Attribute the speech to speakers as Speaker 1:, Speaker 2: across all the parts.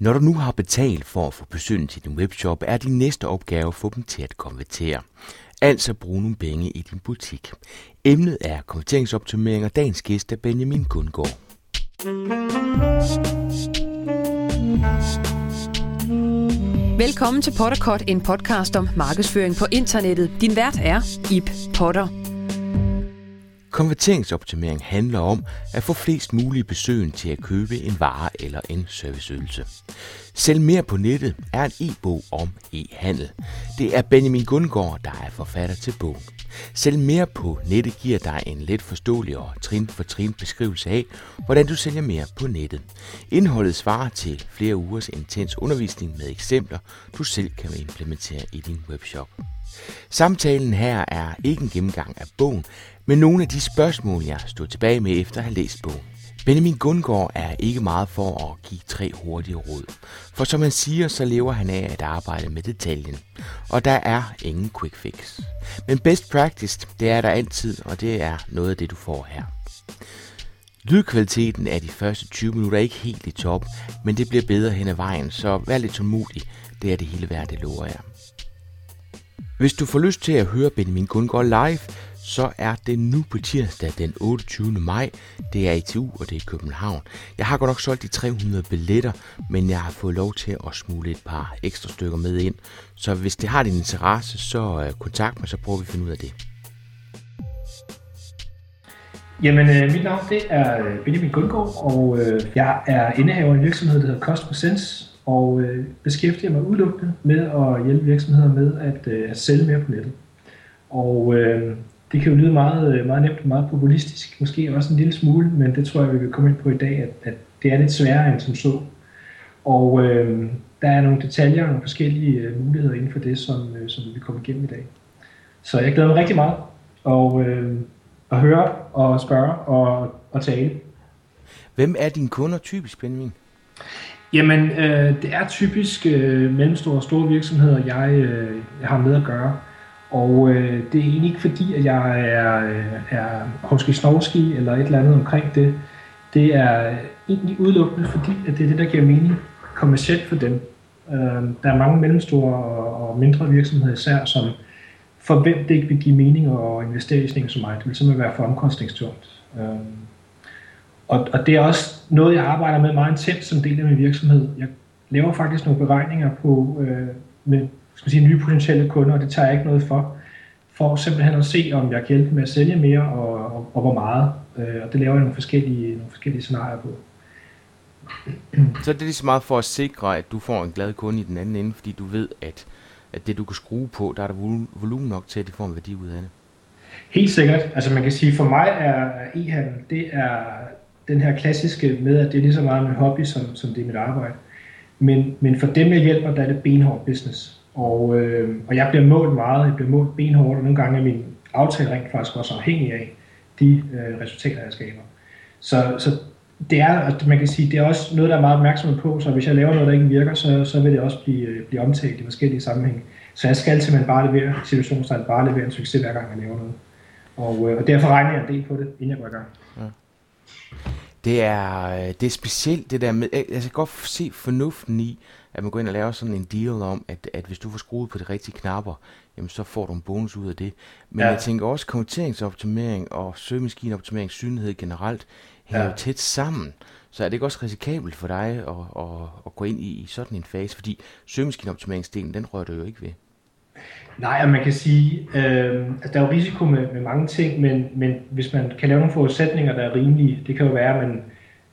Speaker 1: Når du nu har betalt for at få besøgende til din webshop, er din næste opgave at få dem til at konvertere. Altså bruge nogle penge i din butik. Emnet er konverteringsoptimering, og dagens gæst er Benjamin Gundgaard.
Speaker 2: Velkommen til Potterkort, en podcast om markedsføring på internettet. Din vært er Ip Potter.
Speaker 1: Konverteringsoptimering handler om at få flest mulige besøgende til at købe en vare eller en serviceydelse. Sælg mere på nettet er en e-bog om e-handel. Det er Benjamin Gundgaard, der er forfatter til bogen. Sælg mere på nettet giver dig en let forståelig og trin for trin beskrivelse af, hvordan du sælger mere på nettet. Indholdet svarer til flere ugers intens undervisning med eksempler, du selv kan implementere i din webshop. Samtalen her er ikke en gennemgang af bogen, men nogle af de spørgsmål, jeg stod tilbage med efter at have læst bogen. Benjamin Gundgaard er ikke meget for at give tre hurtige råd. For som han siger, så lever han af at arbejde med detaljen. Og der er ingen quick fix. Men best practice, det er der altid, og det er noget af det, du får her. Lydkvaliteten er de første 20 minutter ikke helt i top, men det bliver bedre hen ad vejen, så vær lidt tålmodig. Det er det hele værd, det lover jeg. Hvis du får lyst til at høre Benjamin Gundgaard live, så er det nu på tirsdag den 28. maj. Det er ITU, og det er i København. Jeg har godt nok solgt de 300 billetter, men jeg har fået lov til at smule et par ekstra stykker med ind. Så hvis det har din interesse, så øh, kontakt mig, så prøver vi at finde ud af det.
Speaker 3: Jamen, øh, mit navn det er øh, Benjamin Gundgaard, og øh, jeg er indehaver af en virksomhed, der hedder Cost Sense, og øh, beskæftiger mig udelukkende med at hjælpe virksomheder med at, øh, at sælge mere på nettet. Og øh, det kan jo lyde meget, øh, meget nemt og meget populistisk, måske også en lille smule, men det tror jeg, vi vil komme ind på i dag, at, at det er lidt sværere end som så. Og øh, der er nogle detaljer og nogle forskellige øh, muligheder inden for det, som, øh, som vi kommer igennem i dag. Så jeg glæder mig rigtig meget og, øh, at høre og spørge og, og tale.
Speaker 1: Hvem er dine kunder typisk, Benjamin?
Speaker 3: Jamen, øh, det er typisk øh, mellemstore og store virksomheder, jeg, øh, jeg har med at gøre. Og øh, det er egentlig ikke fordi, at jeg er, øh, er Hovski snorski eller et eller andet omkring det. Det er egentlig udelukkende fordi, at det er det, der giver mening kommercielt for dem. Øh, der er mange mellemstore og, og mindre virksomheder især, som for hvem det ikke vil give mening at investere i sådan en som mig. Det vil simpelthen være for omkostningstungt. Øh, og, og det er også noget, jeg arbejder med meget intens som del af min virksomhed. Jeg laver faktisk nogle beregninger på øh, med skal sige, nye potentielle kunder, og det tager jeg ikke noget for, for simpelthen at se, om jeg kan hjælpe med at sælge mere, og, og, og hvor meget. Øh, og det laver jeg nogle forskellige, nogle forskellige scenarier på.
Speaker 1: Så er det lige så meget for at sikre, at du får en glad kunde i den anden ende, fordi du ved, at, at det du kan skrue på, der er der volumen nok til, at de får en værdi ud af det.
Speaker 3: Helt sikkert. Altså man kan sige, for mig er e-handel, det er den her klassiske med, at det er lige så meget min hobby, som, som det er mit arbejde. Men, men for dem, jeg hjælper, der er det benhård business. Og, øh, og jeg bliver målt meget, jeg bliver målt benhårdt, og nogle gange er min aftale rent faktisk også afhængig af de øh, resultater, jeg skaber. Så, så det er, at man kan sige, det er også noget, der er meget opmærksom på, så hvis jeg laver noget, der ikke virker, så, så vil det også blive, øh, blive omtalt i forskellige sammenhænge. Så jeg skal simpelthen bare levere situationstegn, bare levere en succes hver gang, jeg laver noget. Og, øh, og derfor regner jeg en del på det, inden jeg går i gang. Ja.
Speaker 1: Det er, øh, det er specielt det der med, jeg kan godt se fornuften i, at man går ind og laver sådan en deal om, at, at hvis du får skruet på de rigtige knapper, jamen så får du en bonus ud af det. Men ja. jeg tænker også, konverteringsoptimering og søgemaskineoptimering, synlighed generelt, hænger ja. jo tæt sammen. Så er det ikke også risikabelt for dig at, at, at gå ind i, i sådan en fase, fordi søgemaskineoptimeringsdelen, den rører du jo ikke ved.
Speaker 3: Nej, man kan sige, øh, at der er jo risiko med, med mange ting, men, men hvis man kan lave nogle forudsætninger, der er rimelige, det kan jo være, at man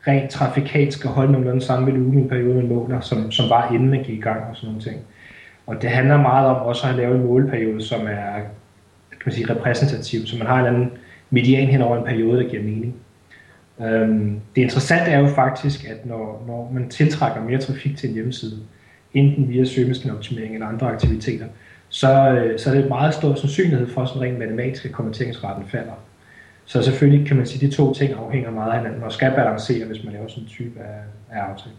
Speaker 3: rent trafikalt skal holde nogenlunde samme volumen i en periode, man måler, som, som var inden man gik i gang og sådan nogle ting. Og det handler meget om også at lave en måleperiode, som er kan man sige, repræsentativ, så man har en anden median hen over en periode, der giver mening. Øhm, det interessante er jo faktisk, at når, når man tiltrækker mere trafik til en hjemmeside, enten via søgemaskineoptimering eller andre aktiviteter, så, øh, så er det meget stor sandsynlighed for, at sådan rent matematisk, at konverteringsraten falder. Så selvfølgelig kan man sige, at de to ting afhænger meget af hinanden og skal balancere, hvis man laver sådan en type af, af aftale.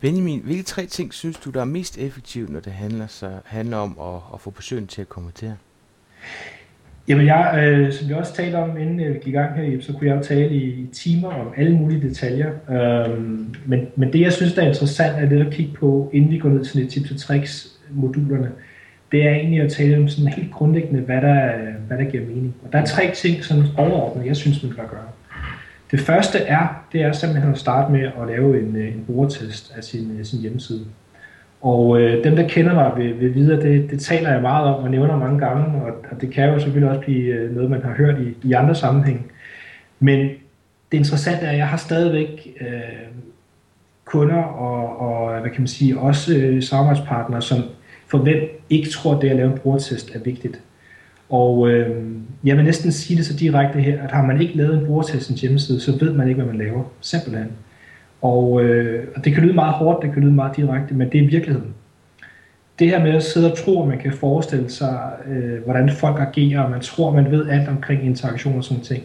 Speaker 1: Benjamin, hvilke tre ting synes du, der er mest effektivt, når det handler, så, handler om at, at få besøgende til at konvertere?
Speaker 3: Jamen, jeg, øh, som vi også talte om, inden øh, vi gik i gang her, så kunne jeg jo tale i, i timer om alle mulige detaljer. Øhm, men, men det, jeg synes, der er interessant, er det at kigge på, inden vi går ned til tips og tricks modulerne, det er egentlig at tale om sådan helt grundlæggende, hvad der, hvad der giver mening. Og der er tre ting, som overordnet, jeg synes, man kan gøre. Det første er, det er simpelthen at starte med at lave en, en brugertest af sin, sin hjemmeside. Og øh, dem, der kender mig, vil, vil vide, at det, det taler jeg meget om og nævner mange gange, og, og det kan jo selvfølgelig også blive øh, noget, man har hørt i, i andre sammenhæng. Men det interessante er, at jeg har stadigvæk øh, kunder og, og, hvad kan man sige, også øh, samarbejdspartnere, som for hvem ikke tror, at det at lave en brugertest er vigtigt. Og øh, jeg vil næsten sige det så direkte her, at har man ikke lavet en brugertestens hjemmeside, så ved man ikke, hvad man laver. Simpelthen. Og, øh, og det kan lyde meget hårdt, det kan lyde meget direkte, men det er virkeligheden. Det her med at sidde og tro, at man kan forestille sig, øh, hvordan folk agerer, og man tror, man ved alt omkring interaktion og sådan ting,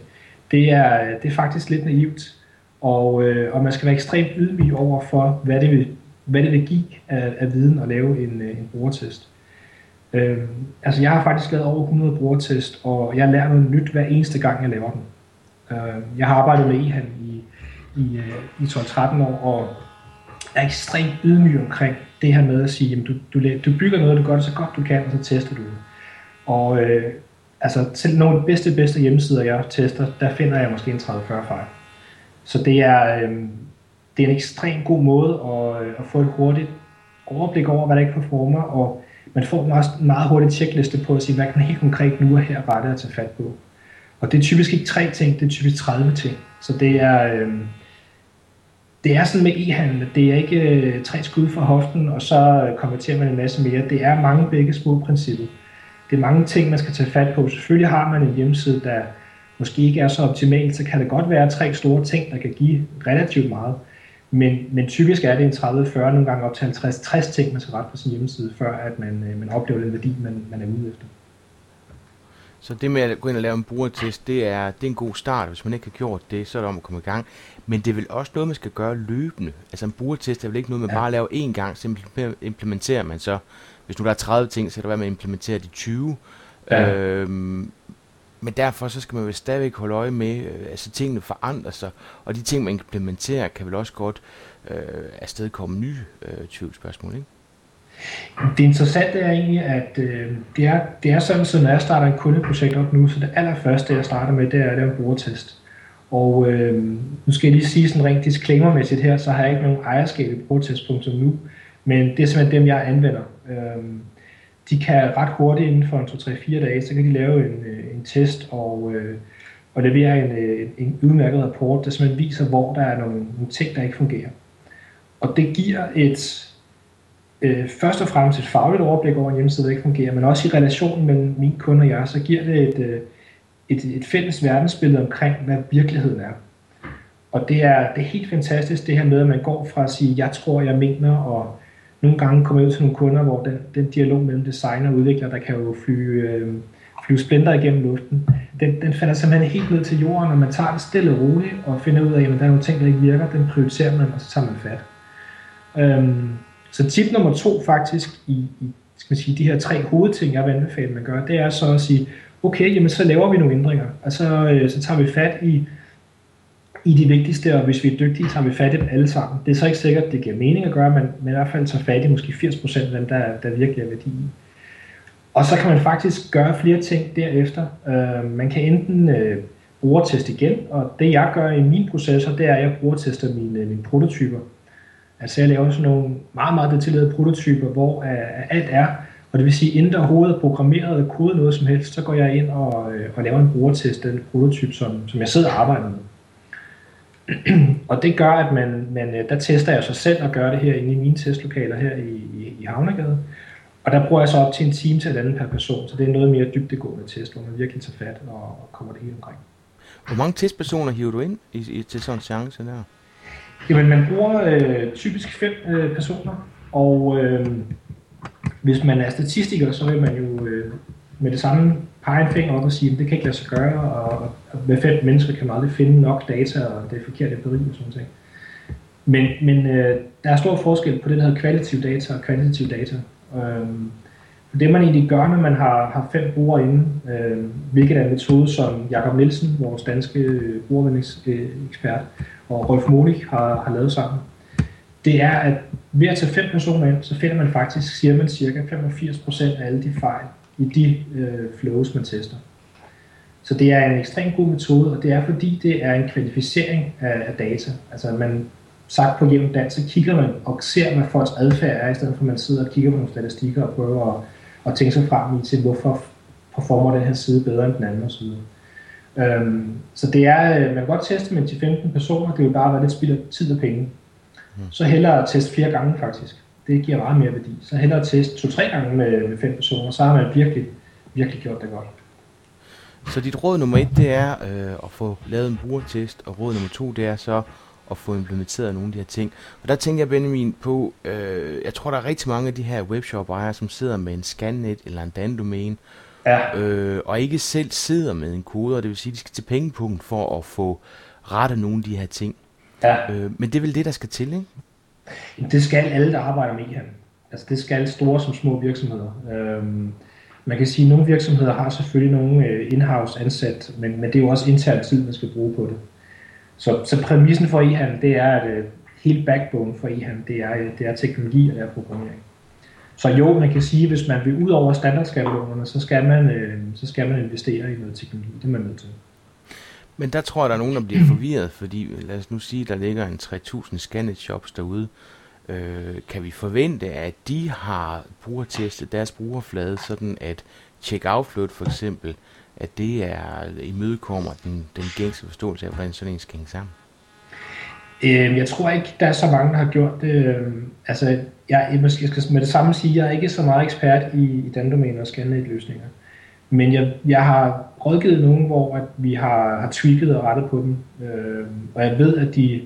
Speaker 3: det er, det er faktisk lidt naivt. Og, øh, og man skal være ekstremt ydmyg over for, hvad det vil, hvad det vil give af, af viden at lave en, øh, en brugertest. Øh, altså jeg har faktisk lavet over 100 brugertest, og jeg lærer noget nyt hver eneste gang, jeg laver den. Øh, jeg har arbejdet med e-handel i i, øh, i 12-13 år, og er ekstremt ydmyg omkring det her med at sige, jamen du, du, du bygger noget, du gør det så godt du kan, og så tester du det. Og øh, altså, til nogle af de bedste, bedste hjemmesider, jeg tester, der finder jeg måske en 30-40 fejl. Så det er, øh, det er en ekstremt god måde at, øh, at få et hurtigt overblik over, hvad der ikke performer, og man får en meget, meget hurtig tjekliste på at sige, hvad kan man helt konkret nu og her bare det at tage fat på. Og det er typisk ikke tre ting, det er typisk 30 ting. Så det er, øh, det er sådan med e-handel, det er ikke øh, tre skud fra hoften, og så øh, konverterer man en masse mere. Det er mange begge små princippet. Det er mange ting, man skal tage fat på. Selvfølgelig har man en hjemmeside, der måske ikke er så optimal, så kan det godt være tre store ting, der kan give relativt meget. Men, men typisk er det en 30-40, nogle gange op til 50-60 ting, man skal rette på sin hjemmeside, før at man, øh, man oplever den værdi, man, man er ude efter.
Speaker 1: Så det med at gå ind og lave en brugertest, det er, det er en god start. Hvis man ikke har gjort det, så er det om at komme i gang. Men det er vel også noget, man skal gøre løbende. Altså en brugertest er vel ikke noget, man ja. bare laver én gang, så implementerer man så. Hvis nu der er 30 ting, så kan det være, at man implementerer de 20. Ja. Øhm, men derfor så skal man vel stadigvæk holde øje med, øh, altså tingene forandrer sig, og de ting, man implementerer, kan vel også godt øh, afstedkomme nye øh, tvivlsspørgsmål, ikke?
Speaker 3: Det interessante er egentlig, at øh, det, er, det er sådan, så når jeg starter en kundeprojekt op nu, så det allerførste, jeg starter med, det er at lave en brugertest. Og øh, nu skal jeg lige sige sådan rent disclaimermæssigt her, så har jeg ikke nogen ejerskab i brugertest.nu, men det er simpelthen dem, jeg anvender. Øh, de kan ret hurtigt inden for en 2-3-4 dage, så kan de lave en, øh, en test og, øh, og levere en, øh, en, en udmærket rapport, der simpelthen viser, hvor der er nogle, nogle ting, der ikke fungerer. Og det giver et, øh, først og fremmest et fagligt overblik over en hjemmeside, der ikke fungerer, men også i relationen mellem min kunde og jeg, så giver det et, øh, et, et fælles verdensbillede omkring, hvad virkeligheden er. Og det er, det er helt fantastisk, det her med, at man går fra at sige, jeg tror, jeg mener, og nogle gange kommer ud til nogle kunder, hvor den, den dialog mellem designer og udvikler, der kan jo flyve, øh, flyve splinter igennem luften, den, den falder simpelthen helt ned til jorden, og man tager det stille og roligt, og finder ud af, at der er nogle ting, der ikke virker, den prioriterer man, og så tager man fat. Øhm, så tip nummer to faktisk i, i skal man sige, de her tre hovedting, jeg vil anbefale, man gør, det er så at sige, okay, jamen så laver vi nogle ændringer, og så, øh, så tager vi fat i, i de vigtigste, og hvis vi er dygtige, tager vi fat i dem alle sammen. Det er så ikke sikkert, at det giver mening at gøre, men, men i hvert fald tager fat i måske 80% af dem, der, der virkelig er værdi i. Og så kan man faktisk gøre flere ting derefter. Øh, man kan enten øh, brugerteste igen, og det jeg gør i min processer, det er, at jeg brugertester mine, mine prototyper. Altså jeg laver sådan nogle meget, meget detaljerede prototyper, hvor øh, alt er og det vil sige, inden der overhovedet er programmeret og kodet noget som helst, så går jeg ind og, øh, og laver en brugertest af den prototyp, som, som jeg sidder og arbejder med. og det gør, at man, man, øh, der tester jeg sig selv og gør det her inde i mine testlokaler her i, i, i Havnegade. Og der bruger jeg så op til en time til et andet per person, så det er noget mere dybdegående test, hvor man virkelig tager fat og, og kommer det hele omkring.
Speaker 1: Hvor mange testpersoner hiver du ind i, i, til sådan en chance der?
Speaker 3: Jamen, man bruger øh, typisk fem øh, personer, og øh, hvis man er statistiker, så vil man jo øh, med det samme pege en finger op og sige, at det kan ikke lade sig gøre, og, og med fem mennesker kan man aldrig finde nok data, og det er forkert empiri og sådan noget. Men, men øh, der er stor forskel på det, der hedder kvalitativ data og kvantitativ data. Øhm, For det man egentlig gør, når man har, har fem brugere inde, øh, hvilket er en metode, som Jakob Nielsen, vores danske øh, brugervendingsekspert, og Rolf Molik har, har lavet sammen, det er, at ved at tage fem personer ind, så finder man faktisk, siger man, cirka 85% af alle de fejl i de øh, flows, man tester. Så det er en ekstremt god metode, og det er fordi, det er en kvalificering af, af data. Altså man sagt på jævn dans, så kigger man og ser, hvad folks adfærd er, i stedet for at man sidder og kigger på nogle statistikker og prøver at, at tænke sig frem i til, hvorfor performer den her side bedre end den anden osv. Øhm, så det er, øh, man kan godt teste med 10-15 personer, det vil bare være lidt spild af tid og penge. Mm. Så hellere at teste flere gange faktisk. Det giver meget mere værdi. Så hellere at teste to-tre gange med, med fem personer, så har man virkelig, virkelig gjort det godt.
Speaker 1: Så dit råd nummer et, det er øh, at få lavet en brugertest, og råd nummer to, det er så at få implementeret nogle af de her ting. Og der tænker jeg, Benjamin, på, øh, jeg tror, der er rigtig mange af de her webshop-ejere, som sidder med en scannet eller en dan-domæne, ja. øh, og ikke selv sidder med en kode, og det vil sige, at de skal til pengepunkt for at få rettet nogle af de her ting. Ja. Øh, men det er vel det, der skal til, ikke?
Speaker 3: Det skal alle, der arbejder med e Altså det skal store som små virksomheder. Øhm, man kan sige, at nogle virksomheder har selvfølgelig nogle øh, in-house ansat, men, men det er jo også intern tid, man skal bruge på det. Så, så præmissen for e-handel, det er, at øh, helt backbone for e-handel, det er, øh, det er teknologi og det er programmering. Så jo, man kan sige, at hvis man vil ud over standardskabelonerne, så skal man, øh, så skal man investere i noget teknologi. Det er man nødt til.
Speaker 1: Men der tror jeg, der er nogen, der bliver forvirret, fordi lad os nu sige, der ligger en 3000 scannet shops derude. Øh, kan vi forvente, at de har brugertestet deres brugerflade, sådan at check-out for eksempel at det er imødekommer den, den gængse forståelse af, hvordan sådan en skal hænge sammen?
Speaker 3: Øh, jeg tror ikke, der er så mange, der har gjort det. Øhm, altså, jeg, jeg skal med det samme sige, jeg er ikke så meget ekspert i, i den domæne og scannet-løsninger. Men jeg, jeg har rådgivet nogen, hvor at vi har, har tweaked og rettet på dem. Øh, og jeg ved, at de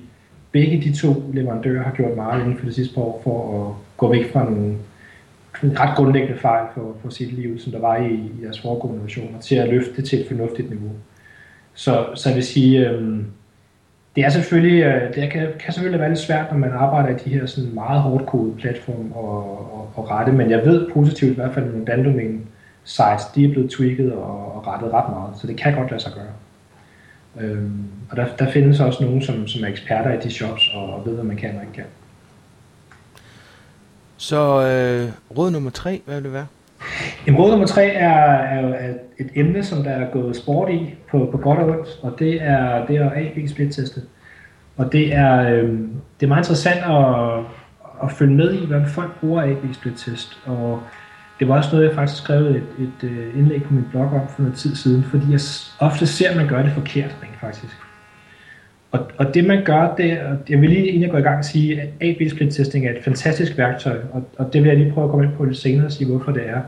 Speaker 3: begge de to leverandører har gjort meget inden for det sidste par år for at gå væk fra nogle en ret grundlæggende fejl for, for sit liv, som der var i, i deres foregående versioner, til at løfte det til et fornuftigt niveau. Så, så jeg vil sige, øh, det er selvfølgelig, øh, det kan, kan selvfølgelig være lidt svært, når man arbejder i de her sådan meget hårdt kodede platform og, og, og rette, men jeg ved positivt i hvert fald, at nogle dandomæne sites, de er blevet tweaked og, og rettet ret meget, så det kan godt lade sig gøre. Øhm, og der, der findes også nogen, som, som er eksperter i de shops og ved, hvad man kan og ikke kan.
Speaker 1: Så øh, råd nummer tre, hvad vil det være?
Speaker 3: Jamen, råd nummer tre er, er jo et emne, som der er gået sport i på, på godt og ondt, og det er det er A-B split-testet. Og det er, øh, det er meget interessant at, at følge med i, hvordan folk bruger A-B split-test. Og det var også noget, jeg faktisk skrev et, et, et indlæg på min blog om for noget tid siden, fordi jeg ofte ser, at man gør det forkert rent faktisk. Og, og det man gør, det er, jeg vil lige inden jeg går i gang sige, at A-B split testing er et fantastisk værktøj, og, og det vil jeg lige prøve at komme ind på lidt senere og sige, hvorfor det er.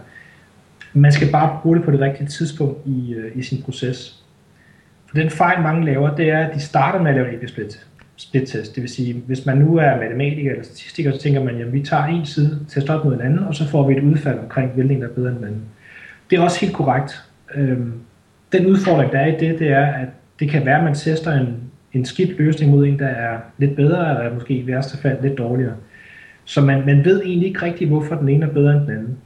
Speaker 3: Man skal bare bruge det på det rigtige tidspunkt i, øh, i sin proces. For den fejl, mange laver, det er, at de starter med at lave en A-B split, split test. Det vil sige, hvis man nu er matematiker eller statistiker, så tænker man, at vi tager en side, tester op mod en anden, og så får vi et udfald omkring, hvilken der er bedre end den anden. Det er også helt korrekt. Øhm, den udfordring, der er i det, det er, at det kan være, at man tester en en skidt løsning mod en, der er lidt bedre, eller måske i værste fald lidt dårligere. Så man, man ved egentlig ikke rigtigt, hvorfor den ene er bedre end den anden.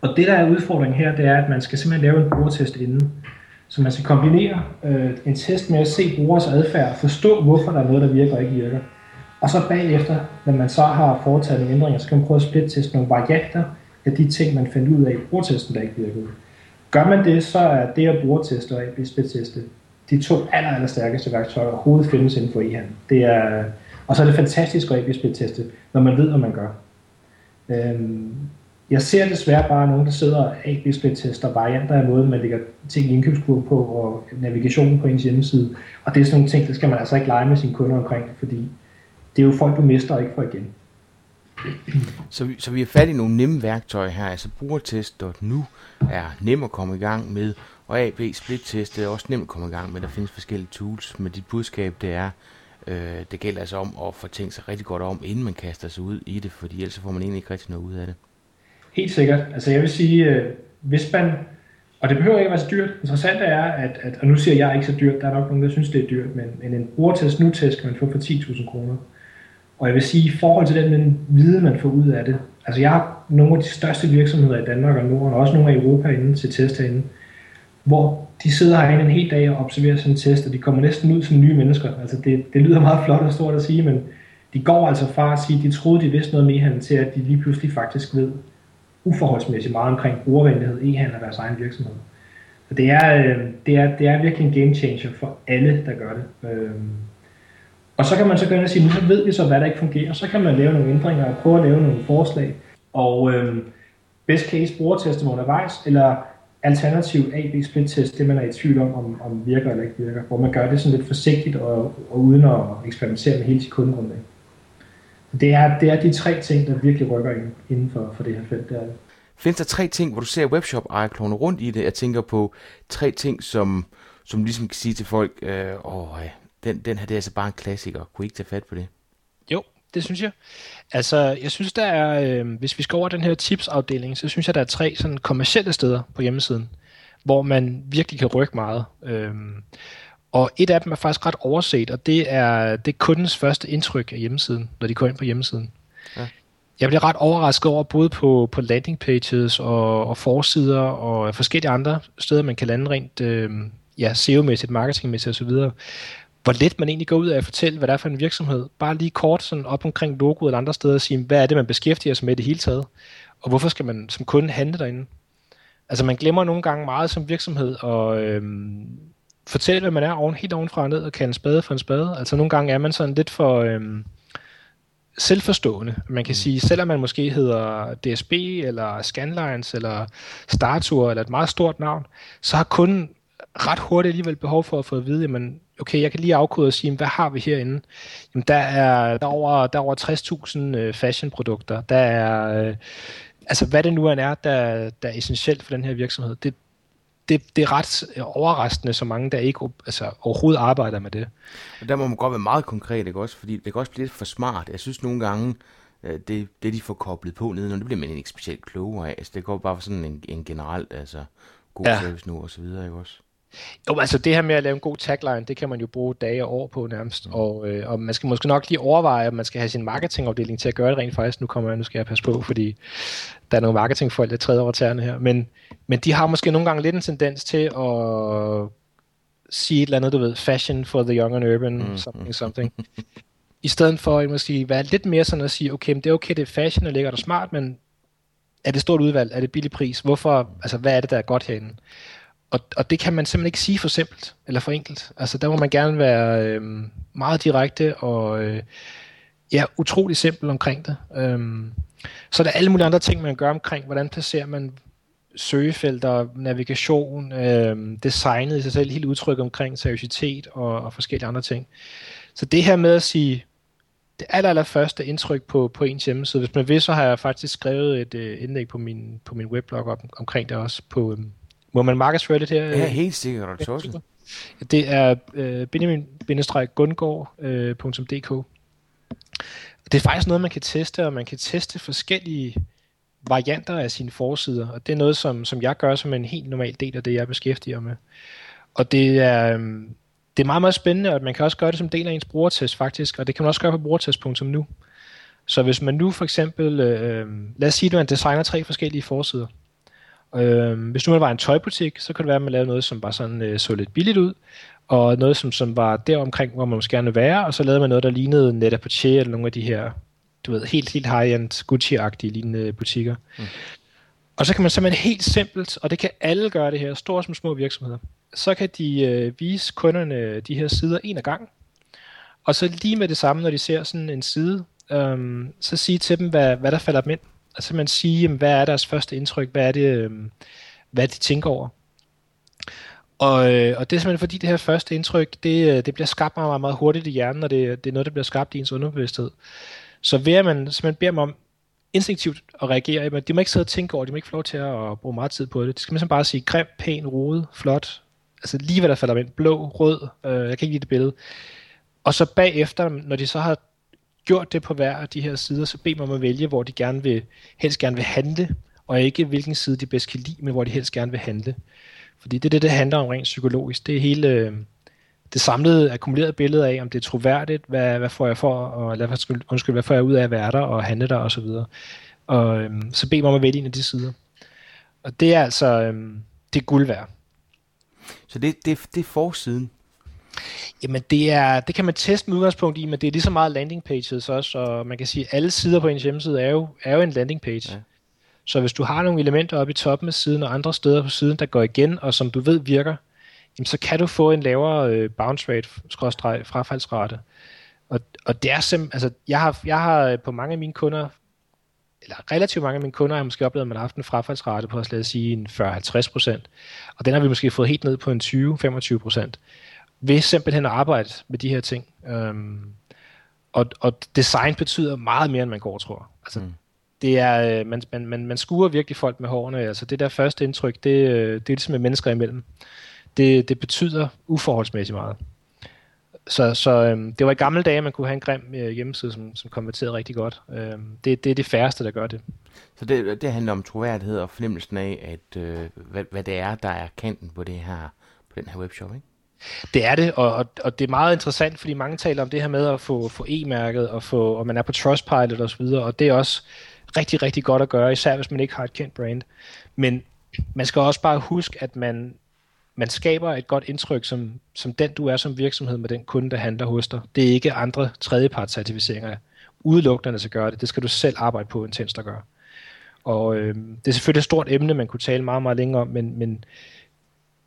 Speaker 3: Og det, der er udfordringen her, det er, at man skal simpelthen lave en brugertest inden. Så man skal kombinere øh, en test med at se brugers adfærd, forstå, hvorfor der er noget, der virker og ikke virker. Og så bagefter, når man så har foretaget nogle ændringer, så kan man prøve at splitte nogle varianter af de ting, man fandt ud af i brugertesten, der ikke virkede. Gør man det, så er det at brugerteste og ab teste de to aller, aller stærkeste værktøjer overhovedet findes inden for e-handel. Det er, og så er det fantastisk at ab teste, når man ved, hvad man gør. Øhm, jeg ser desværre bare nogen, der sidder og a tester varianter af måden, man lægger ting i indkøbskurven på, og navigationen på ens hjemmeside. Og det er sådan nogle ting, der skal man altså ikke lege med sine kunder omkring, fordi det er jo folk, du mister og ikke får igen.
Speaker 1: Så vi, så vi er fat i nogle nemme værktøjer her. Altså brugertest.nu er nem at komme i gang med, og AB Split Test er også nemt at komme i gang med. Der findes forskellige tools, men dit budskab det er, øh, det gælder altså om at få tænkt sig rigtig godt om, inden man kaster sig ud i det, fordi ellers får man egentlig ikke rigtig noget ud af det.
Speaker 3: Helt sikkert. Altså jeg vil sige, øh, hvis man, og det behøver ikke at være så dyrt. Interessant er, at, at, og nu siger jeg ikke så dyrt, der er nok nogen, der synes, det er dyrt, men, men en brugertest nu-test kan man få for 10.000 kroner. Og jeg vil sige, i forhold til den, den viden, man får ud af det,
Speaker 4: Altså jeg har nogle af de største virksomheder i Danmark og Norden, og også nogle af Europa inde til test herinde, hvor de sidder herinde en hel dag og observerer sådan en test, og de kommer næsten ud som nye mennesker. Altså det, det lyder meget flot og stort at sige, men de går altså fra at sige, at de troede, de vidste noget mere til at de lige pludselig faktisk ved uforholdsmæssigt meget omkring brugervenlighed, e-handel og deres egen virksomhed. Så det er, øh, det, er, det er virkelig en game changer for alle, der gør det. Øh, og så kan man så gå ind og sige, nu så ved vi så, hvad der ikke fungerer. Så kan man lave nogle ændringer og prøve at lave nogle forslag. Og øh, best case brugerteste undervejs, eller alternativ A-B split test, det man er i tvivl om, om, om virker eller ikke virker, hvor man gør det sådan lidt forsigtigt og, og uden at eksperimentere med hele sit kundegrundlag. Det er, det er de tre ting, der virkelig rykker ind, inden for, for det her felt. Det er
Speaker 1: Findes der tre ting, hvor du ser webshop ejer rundt i det? Jeg tænker på tre ting, som, som ligesom kan sige til folk, øh, åh, den, den her det er altså bare en klassiker. Kunne I ikke tage fat på det?
Speaker 3: Jo, det synes jeg. Altså, jeg synes, der er, øh, hvis vi skal over den her tipsafdeling, så synes jeg, der er tre sådan kommersielle steder på hjemmesiden, hvor man virkelig kan rykke meget. Øh, og et af dem er faktisk ret overset, og det er, det er kundens første indtryk af hjemmesiden, når de går ind på hjemmesiden. Ja. Jeg bliver ret overrasket over, både på, på landing pages og, og forsider og forskellige andre steder, man kan lande rent øh, ja, SEO-mæssigt, marketingmæssigt osv., hvor let man egentlig går ud af at fortælle, hvad det er for en virksomhed. Bare lige kort sådan op omkring logoet eller andre steder og sige, hvad er det, man beskæftiger sig med det hele taget, og hvorfor skal man som kunde handle derinde. Altså man glemmer nogle gange meget som virksomhed og øhm, fortælle, hvad man er oven, helt ovenfra og ned og kalde en spade for en spade. Altså nogle gange er man sådan lidt for øhm, selvforstående. Man kan mm. sige, selvom man måske hedder DSB eller Scanlines eller Startur eller et meget stort navn, så har kunden ret hurtigt alligevel behov for at få at vide, jamen, okay, jeg kan lige afkode og sige, hvad har vi herinde? Jamen, der er, der er over, der er over 60.000 øh, fashionprodukter. Der er, øh, altså hvad det nu er, der, der er essentielt for den her virksomhed. Det, det, det er ret overraskende, så mange der ikke altså, overhovedet arbejder med det.
Speaker 1: Og der må man godt være meget konkret, ikke også? Fordi det kan også blive lidt for smart. Jeg synes nogle gange, øh, det, det de får koblet på nede, det bliver man ikke specielt klogere af. Altså, det går bare for sådan en, en generelt, altså god ja. service nu og så videre, ikke også?
Speaker 3: Jo, altså det her med at lave en god tagline, det kan man jo bruge dage og år på nærmest, mm. og, øh, og man skal måske nok lige overveje, om man skal have sin marketingafdeling til at gøre det rent faktisk. Nu kommer jeg, nu skal jeg passe på, fordi der er nogle marketingfolk, der træder over tæerne her, men, men de har måske nogle gange lidt en tendens til at sige et eller andet, du ved, fashion for the young and urban, mm. something, something. I stedet for at måske være lidt mere sådan at sige, okay, men det er okay, det er fashion og lækkert og smart, men er det stort udvalg? Er det billig pris? Hvorfor? Altså, hvad er det, der er godt herinde? og, og det kan man simpelthen ikke sige for simpelt eller for enkelt. Altså der må man gerne være øh, meget direkte og øh, ja, utrolig simpel omkring det. Øhm, så er der alle mulige andre ting, man gør omkring, hvordan placerer man søgefelter, navigation, øh, designet i sig selv, helt udtryk omkring seriøsitet og, og forskellige andre ting. Så det her med at sige, det aller, aller første indtryk på, på ens hjemmeside, hvis man vil, så har jeg faktisk skrevet et øh, indlæg på min, på min weblog om, omkring det også på, øh, må man markedsføre det her?
Speaker 1: Ja, helt sikkert.
Speaker 3: Det er øh, benjamin-gundgaard.dk øh, det er faktisk noget, man kan teste, og man kan teste forskellige varianter af sine forsider, og det er noget, som, som jeg gør som en helt normal del af det, jeg beskæftiger med. Og det er, øhm, det er meget, meget spændende, og man kan også gøre det som del af ens brugertest faktisk, og det kan man også gøre på brugertest.nu. Så hvis man nu for eksempel, øh, lad os sige, at man designer tre forskellige forsider, Øh, hvis nu man var en tøjbutik, så kunne det være, at man lavede noget, som bare sådan øh, så lidt billigt ud, og noget, som, som var deromkring, hvor man måske gerne være, og så lavede man noget, der lignede net a eller nogle af de her, du ved, helt, helt high-end Gucci-agtige lignende butikker. Mm. Og så kan man simpelthen helt simpelt, og det kan alle gøre det her, store som små virksomheder, så kan de øh, vise kunderne de her sider en af gang, og så lige med det samme, når de ser sådan en side, øh, så sige til dem, hvad, hvad der falder dem ind altså man sige, jamen, hvad er deres første indtryk, hvad er det, øh, hvad de tænker over. Og, øh, og det er simpelthen fordi det her første indtryk, det, øh, det bliver skabt meget, meget, meget hurtigt i hjernen, og det, det er noget, der bliver skabt i ens underbevidsthed. Så ved at man simpelthen beder dem om instinktivt at reagere, men de må ikke sidde og tænke over, de må ikke få lov til at bruge meget tid på det. De skal man bare sige, grim, pæn, rodet, flot, altså lige hvad der falder ind, blå, rød, øh, jeg kan ikke lide det billede. Og så bagefter, når de så har gjort det på hver af de her sider, så beder man om at vælge, hvor de gerne vil, helst gerne vil handle, og ikke hvilken side de bedst kan lide, men hvor de helst gerne vil handle. Fordi det er det, det handler om rent psykologisk. Det er hele øh, det samlede, akkumulerede billede af, om det er troværdigt, hvad, hvad får jeg for, og hvad, undskyld, hvad får jeg ud af at være der og handle der osv. Og øhm, så bed mig om at vælge en af de sider. Og det er altså, øhm, det er guld værd.
Speaker 1: Så det, det, det er forsiden?
Speaker 3: Jamen det, er, det kan man teste med udgangspunkt i, men det er lige så meget landing pages også, og man kan sige, at alle sider på ens hjemmeside er jo, er jo en landing page. Ja. Så hvis du har nogle elementer oppe i toppen af siden og andre steder på siden, der går igen, og som du ved virker, jamen så kan du få en lavere øh, bounce rate, skråstreg, frafaldsrate. Og, og det er simpelthen, altså jeg har, jeg har øh, på mange af mine kunder, eller relativt mange af mine kunder har måske oplevet, at man har haft en frafaldsrate på, lad os sige, en 40-50 procent. Og den har vi måske fået helt ned på en 20-25 procent. Ved simpelthen at arbejde med de her ting. Øhm, og, og design betyder meget mere, end man går tror. Altså, mm det er, øh, man, man, man, man skuer virkelig folk med hårene. Altså det der første indtryk, det, øh, det er ligesom med mennesker imellem. Det, det betyder uforholdsmæssigt meget. Så, så øhm, det var i gamle dage, man kunne have en grim øh, hjemmeside, som, som konverterede rigtig godt. Øhm, det, det er det færreste, der gør det.
Speaker 1: Så det, det handler om troværdighed og fornemmelsen af, at øh, hvad, hvad det er, der er kanten på, det her, på den her webshop, ikke?
Speaker 3: Det er det, og, og, og det er meget interessant, fordi mange taler om det her med at få, få e-mærket, og, få, og man er på Trustpilot osv., og, og det er også rigtig, rigtig godt at gøre, især hvis man ikke har et kendt brand. Men man skal også bare huske, at man man skaber et godt indtryk som, som den, du er som virksomhed med den kunde, der handler hos dig. Det er ikke andre tredjepartscertificeringer udelukkende, der gøre det. Det skal du selv arbejde på intens at gøre. Og øh, det er selvfølgelig et stort emne, man kunne tale meget, meget længere om, men, men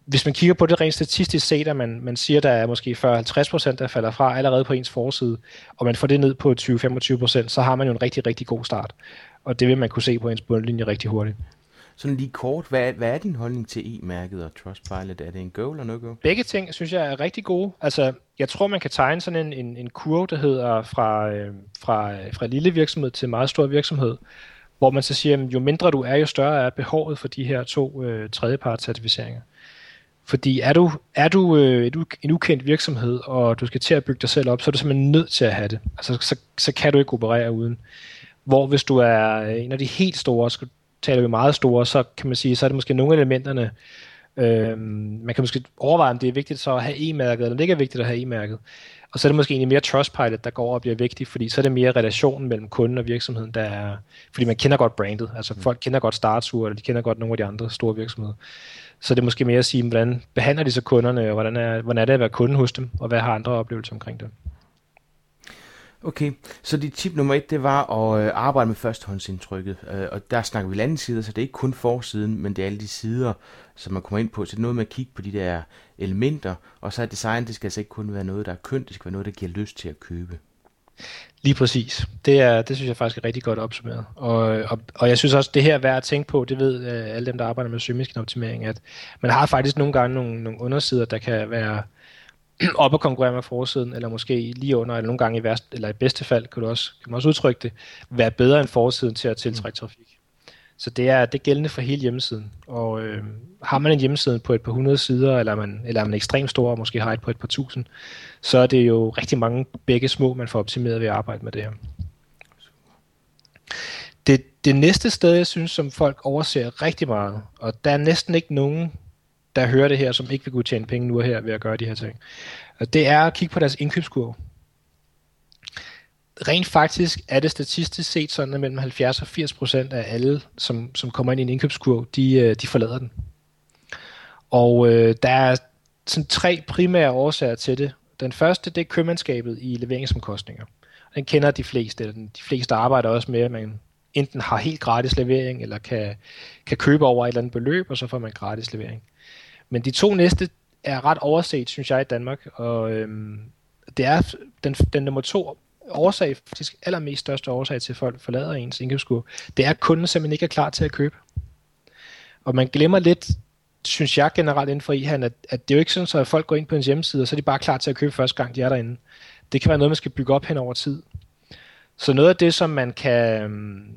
Speaker 3: hvis man kigger på det rent statistisk set, at man, man siger, der er måske 40-50%, der falder fra allerede på ens forside, og man får det ned på 20-25%, så har man jo en rigtig, rigtig god start. Og det vil man kunne se på ens bundlinje rigtig hurtigt.
Speaker 1: Sådan lige kort, hvad, hvad er din holdning til e-mærket og Trustpilot? Er det en go eller no-go?
Speaker 3: Begge ting synes jeg er rigtig gode. Altså, jeg tror, man kan tegne sådan en, en, en kurve, der hedder fra, øh, fra, fra lille virksomhed til meget stor virksomhed, hvor man så siger, at jo mindre du er, jo større er behovet for de her to øh, tredjeparts certificeringer. Fordi er du, er du øh, et, en ukendt virksomhed, og du skal til at bygge dig selv op, så er du simpelthen nødt til at have det. Altså, så, så kan du ikke operere uden. Hvor hvis du er en af de helt store, så taler vi meget store, så kan man sige, så er det måske nogle af elementerne, øh, man kan måske overveje, om det er vigtigt så at have e-mærket, eller det ikke er vigtigt at have e-mærket. Og så er det måske egentlig mere Trustpilot, der går over og bliver vigtigt, fordi så er det mere relationen mellem kunden og virksomheden, der er, fordi man kender godt brandet, altså folk kender godt Startur, eller de kender godt nogle af de andre store virksomheder. Så det er måske mere at sige, hvordan behandler de så kunderne, og hvordan er, hvordan er det at være kunde hos dem, og hvad har andre oplevelser omkring det.
Speaker 1: Okay, så dit tip nummer et, det var at øh, arbejde med førstehåndsindtrykket. Øh, og der snakker vi landesider, så det er ikke kun forsiden, men det er alle de sider, som man kommer ind på. Så det er noget med at kigge på de der elementer, og så er design, det skal altså ikke kun være noget, der er kønt, det skal være noget, der giver lyst til at købe.
Speaker 3: Lige præcis. Det, er, det synes jeg faktisk er rigtig godt opsummeret. Og, og, og jeg synes også, det her er værd at tænke på, det ved øh, alle dem, der arbejder med søgemaskineoptimering, at man har faktisk nogle gange nogle, nogle undersider, der kan være op og konkurrere med forsiden, eller måske lige under, eller nogle gange i, værst, eller i bedste fald, kan du også, kan man også udtrykke det, være bedre end forsiden til at tiltrække mm. trafik. Så det er, det er gældende for hele hjemmesiden. Og øh, har man en hjemmeside på et par hundrede sider, eller er man, eller er man ekstremt stor, og måske har et på et par tusind, så er det jo rigtig mange begge små, man får optimeret ved at arbejde med det her. Det, det næste sted, jeg synes, som folk overser rigtig meget, og der er næsten ikke nogen der hører det her, som ikke vil kunne tjene penge nu og her ved at gøre de her ting. Og det er at kigge på deres indkøbskurve. Rent faktisk er det statistisk set sådan, at mellem 70 og 80 procent af alle, som, som kommer ind i en indkøbskurve, de, øh, de forlader den. Og øh, der er sådan tre primære årsager til det. Den første, det er købmandskabet i leveringsomkostninger. Den kender de fleste. De fleste arbejder også med, at man enten har helt gratis levering, eller kan, kan købe over et eller andet beløb, og så får man gratis levering. Men de to næste er ret overset, synes jeg, i Danmark. Og øhm, det er den, den nummer to årsag, faktisk allermest største årsag til, at folk forlader ens indkøbskurve, det er, at kunden simpelthen ikke er klar til at købe. Og man glemmer lidt, synes jeg generelt inden for e-handel, at, at det er jo ikke sådan, at folk går ind på en hjemmeside, og så er de bare klar til at købe første gang, de er derinde. Det kan være noget, man skal bygge op hen over tid. Så noget af det, som man kan øhm,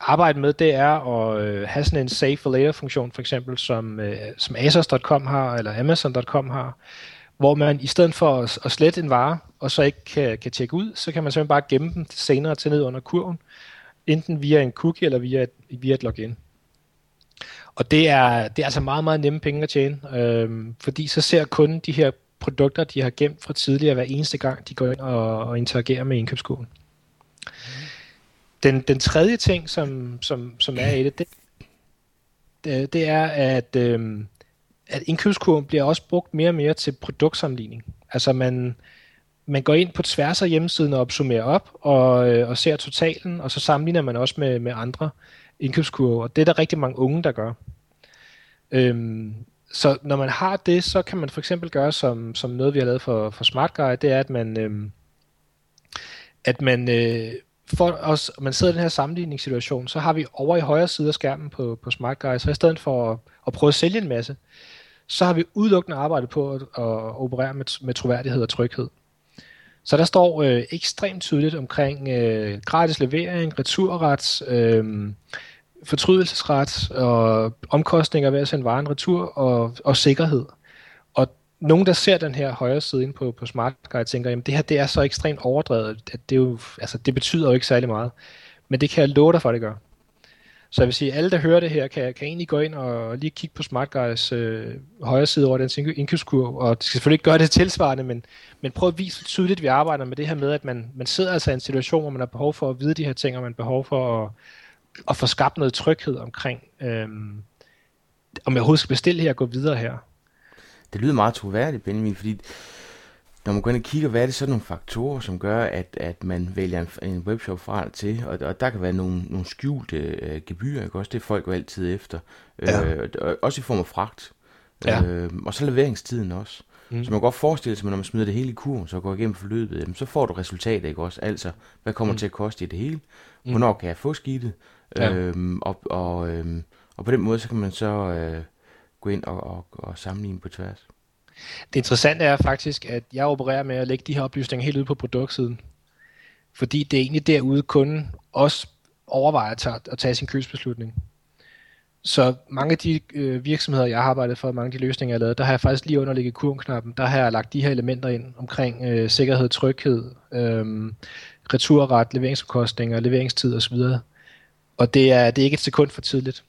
Speaker 3: arbejde med, det er at øh, have sådan en save for later funktion, for eksempel, som, øh, som Asos.com har, eller Amazon.com har, hvor man i stedet for at, at slette en vare, og så ikke kan, kan tjekke ud, så kan man simpelthen bare gemme den senere til ned under kurven, enten via en cookie eller via et, via et login. Og det er, det er altså meget, meget nemme penge at tjene, øh, fordi så ser kunden de her produkter, de har gemt fra tidligere hver eneste gang, de går ind og, og interagerer med indkøbskurven. Den, den tredje ting, som, som, som er i det, det, det, det er, at, øh, at indkøbskurven bliver også brugt mere og mere til produktsammenligning. Altså man, man går ind på tværs af hjemmesiden og opsummerer op og, øh, og ser totalen, og så sammenligner man også med, med andre indkøbskurver. Det er der rigtig mange unge, der gør. Øhm, så når man har det, så kan man for eksempel gøre, som, som noget vi har lavet for, for Smart Guide, det er, at man, øhm, at man, øh, for os, man sidder i den her sammenligningssituation, så har vi over i højre side af skærmen på, på Smart Guys, så i stedet for at, at prøve at sælge en masse, så har vi udelukkende arbejdet på at, at operere med, med troværdighed og tryghed. Så der står øh, ekstremt tydeligt omkring øh, gratis levering, returret, øh, fortrydelsesret og omkostninger ved at sende varen retur og, og sikkerhed. Nogen, der ser den her højre side ind på, på Smart Guide, tænker, jamen det her det er så ekstremt overdrevet, at det, er jo, altså, det betyder jo ikke særlig meget. Men det kan jeg love dig for, at det gør. Så jeg vil sige, at alle, der hører det her, kan, kan egentlig gå ind og lige kigge på Smart Guys øh, højre side over den indkøbskurv, og det skal selvfølgelig ikke gøre det tilsvarende, men, men prøv at vise tydeligt, at vi arbejder med det her med, at man, man sidder altså i en situation, hvor man har behov for at vide de her ting, og man har behov for at, at få skabt noget tryghed omkring, øh, om jeg overhovedet skal bestille her og gå videre her.
Speaker 1: Det lyder meget troværdigt, Benjamin, fordi når man går ind og kigger, hvad er det så nogle faktorer, som gør, at, at man vælger en, en webshop fra til, og, og der kan være nogle, nogle skjulte øh, gebyrer, ikke også? Det er folk jo altid efter. Ja. Øh, også i form af fragt. Ja. Øh, og så leveringstiden også. Mm. Så man kan godt forestille sig, at når man smider det hele i kurven, så går igennem forløbet, jamen, så får du resultatet, ikke også? Altså, hvad kommer mm. til at koste i det hele? Mm. Hvornår kan jeg få skidtet? Ja. Øhm, og, og, øhm, og på den måde, så kan man så øh, gå ind og, og, og sammenligne på tværs.
Speaker 3: Det interessante er faktisk, at jeg opererer med at lægge de her oplysninger helt ud på produktsiden. Fordi det er egentlig derude, kunden også overvejer at tage, at tage sin købsbeslutning. Så mange af de øh, virksomheder, jeg har arbejdet for, mange af de løsninger, jeg har lavet, der har jeg faktisk lige underligget kurvenknappen, der har jeg lagt de her elementer ind omkring øh, sikkerhed, tryghed, øh, returret, leveringsomkostninger, leveringstid osv. Og det er, det er ikke et sekund for tidligt.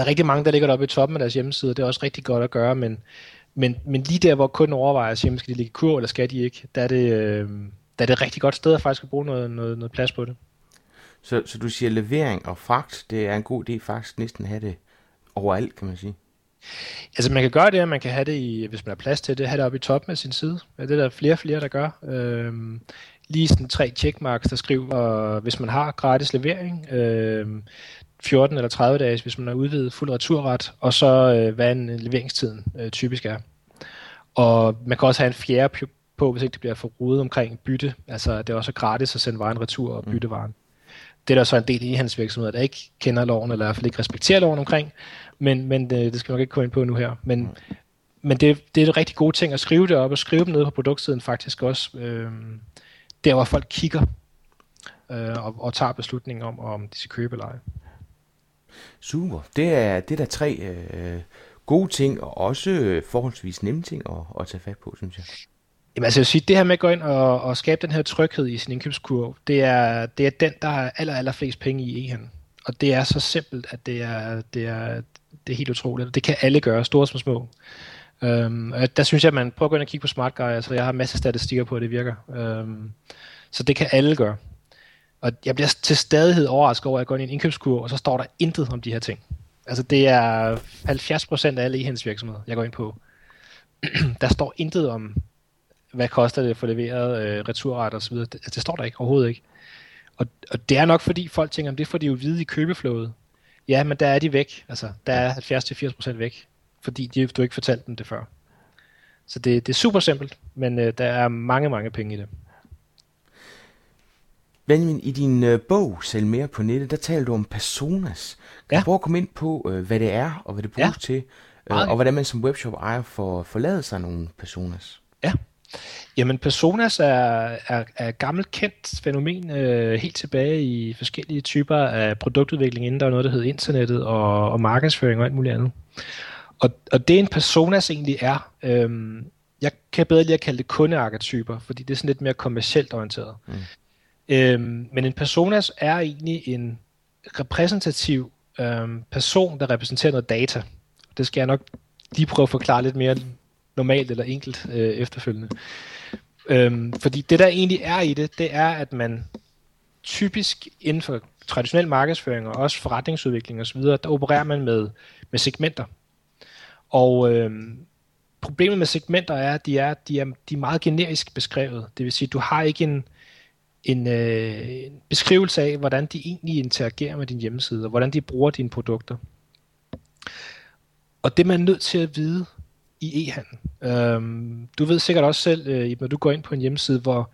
Speaker 3: Der er rigtig mange, der ligger deroppe i toppen af deres hjemmeside, det er også rigtig godt at gøre, men men, men lige der, hvor kunden overvejer, skal de ligge i kur, eller skal de ikke, der er det, øh, der er det et rigtig godt sted at faktisk bruge noget, noget, noget plads på det.
Speaker 1: Så, så du siger levering og fragt, det er en god idé faktisk næsten at have det overalt, kan man sige?
Speaker 3: Altså man kan gøre det, at man kan have det, i, hvis man har plads til det, have det oppe i toppen af sin side. Det er der flere og flere, der gør. Øhm, lige sådan tre checkmarks, der skriver, hvis man har gratis levering, øhm, 14 eller 30 dage, hvis man har udvidet fuld returret, og så øh, hvad en leveringstiden øh, typisk er. Og man kan også have en fjerde på, hvis ikke det bliver for rodet omkring bytte. Altså, det er også gratis at sende varen retur og mm. bytte varen. Det er der så en del i hans virksomhed, der ikke kender loven, eller i hvert fald ikke respekterer loven omkring, men, men det, øh, det skal man ikke komme ind på nu her. Men, mm. men det, det er en rigtig gode ting at skrive det op, og skrive dem ned på produktsiden faktisk også, øh, der hvor folk kigger øh, og, og tager beslutningen om, om de skal købe eller ej.
Speaker 1: Super. Det er, det er da tre øh, gode ting, og også forholdsvis nemme ting at, at tage fat på, synes jeg.
Speaker 3: Jamen altså jeg vil sige, det her med at gå ind og, og skabe den her tryghed i sin indkøbskurv, det er, det er den, der har aller, aller flest penge i e Og det er så simpelt, at det er, det er, det er helt utroligt. Det kan alle gøre, store som små. Øhm, og der synes jeg, at man prøver at gå ind og kigge på Smart Guy. Altså, jeg har masser af statistikker på, at det virker. Øhm, så det kan alle gøre. Og jeg bliver til stadighed overrasket over, at jeg går ind i en indkøbskurve, og så står der intet om de her ting. Altså det er 70% af alle e virksomheder, jeg går ind på. der står intet om, hvad koster det at få leveret øh, returret og så videre. Det, altså, det står der ikke overhovedet ikke. Og, og det er nok fordi folk tænker, det får de jo vide i købeflowet. Ja, men der er de væk. Altså, der er 70-80% væk, fordi de, du ikke fortalte dem det før. Så det, det er super simpelt, men øh, der er mange, mange penge i det.
Speaker 1: Benjamin, i din øh, bog, Sælg mere på nettet, der taler du om personas. Kan ja. du prøve at komme ind på, øh, hvad det er, og hvad det bruges ja. til, øh, og hvordan man som webshop ejer får forladet sig nogle personas?
Speaker 3: Ja, Jamen personas er, er, er gammelt kendt fænomen øh, helt tilbage i forskellige typer af produktudvikling, inden der var noget, der hed internettet og, og markedsføring og alt muligt andet. Og, og det en personas egentlig er, øh, jeg kan bedre lige at kalde det kundearketyper, fordi det er sådan lidt mere kommercielt orienteret. Mm. Øhm, men en personas er egentlig en repræsentativ øhm, person, der repræsenterer noget data. Det skal jeg nok lige prøve at forklare lidt mere normalt eller enkelt øh, efterfølgende. Øhm, fordi det der egentlig er i det, det er, at man typisk inden for traditionel markedsføring og også forretningsudvikling osv., der opererer man med, med segmenter. Og øhm, problemet med segmenter er, at de er, de er, de er meget generisk beskrevet. Det vil sige, du har ikke en, en, øh, en beskrivelse af, hvordan de egentlig interagerer med din hjemmeside, og hvordan de bruger dine produkter. Og det man er nødt til at vide i e-handel. Øhm, du ved sikkert også selv, øh, når du går ind på en hjemmeside, hvor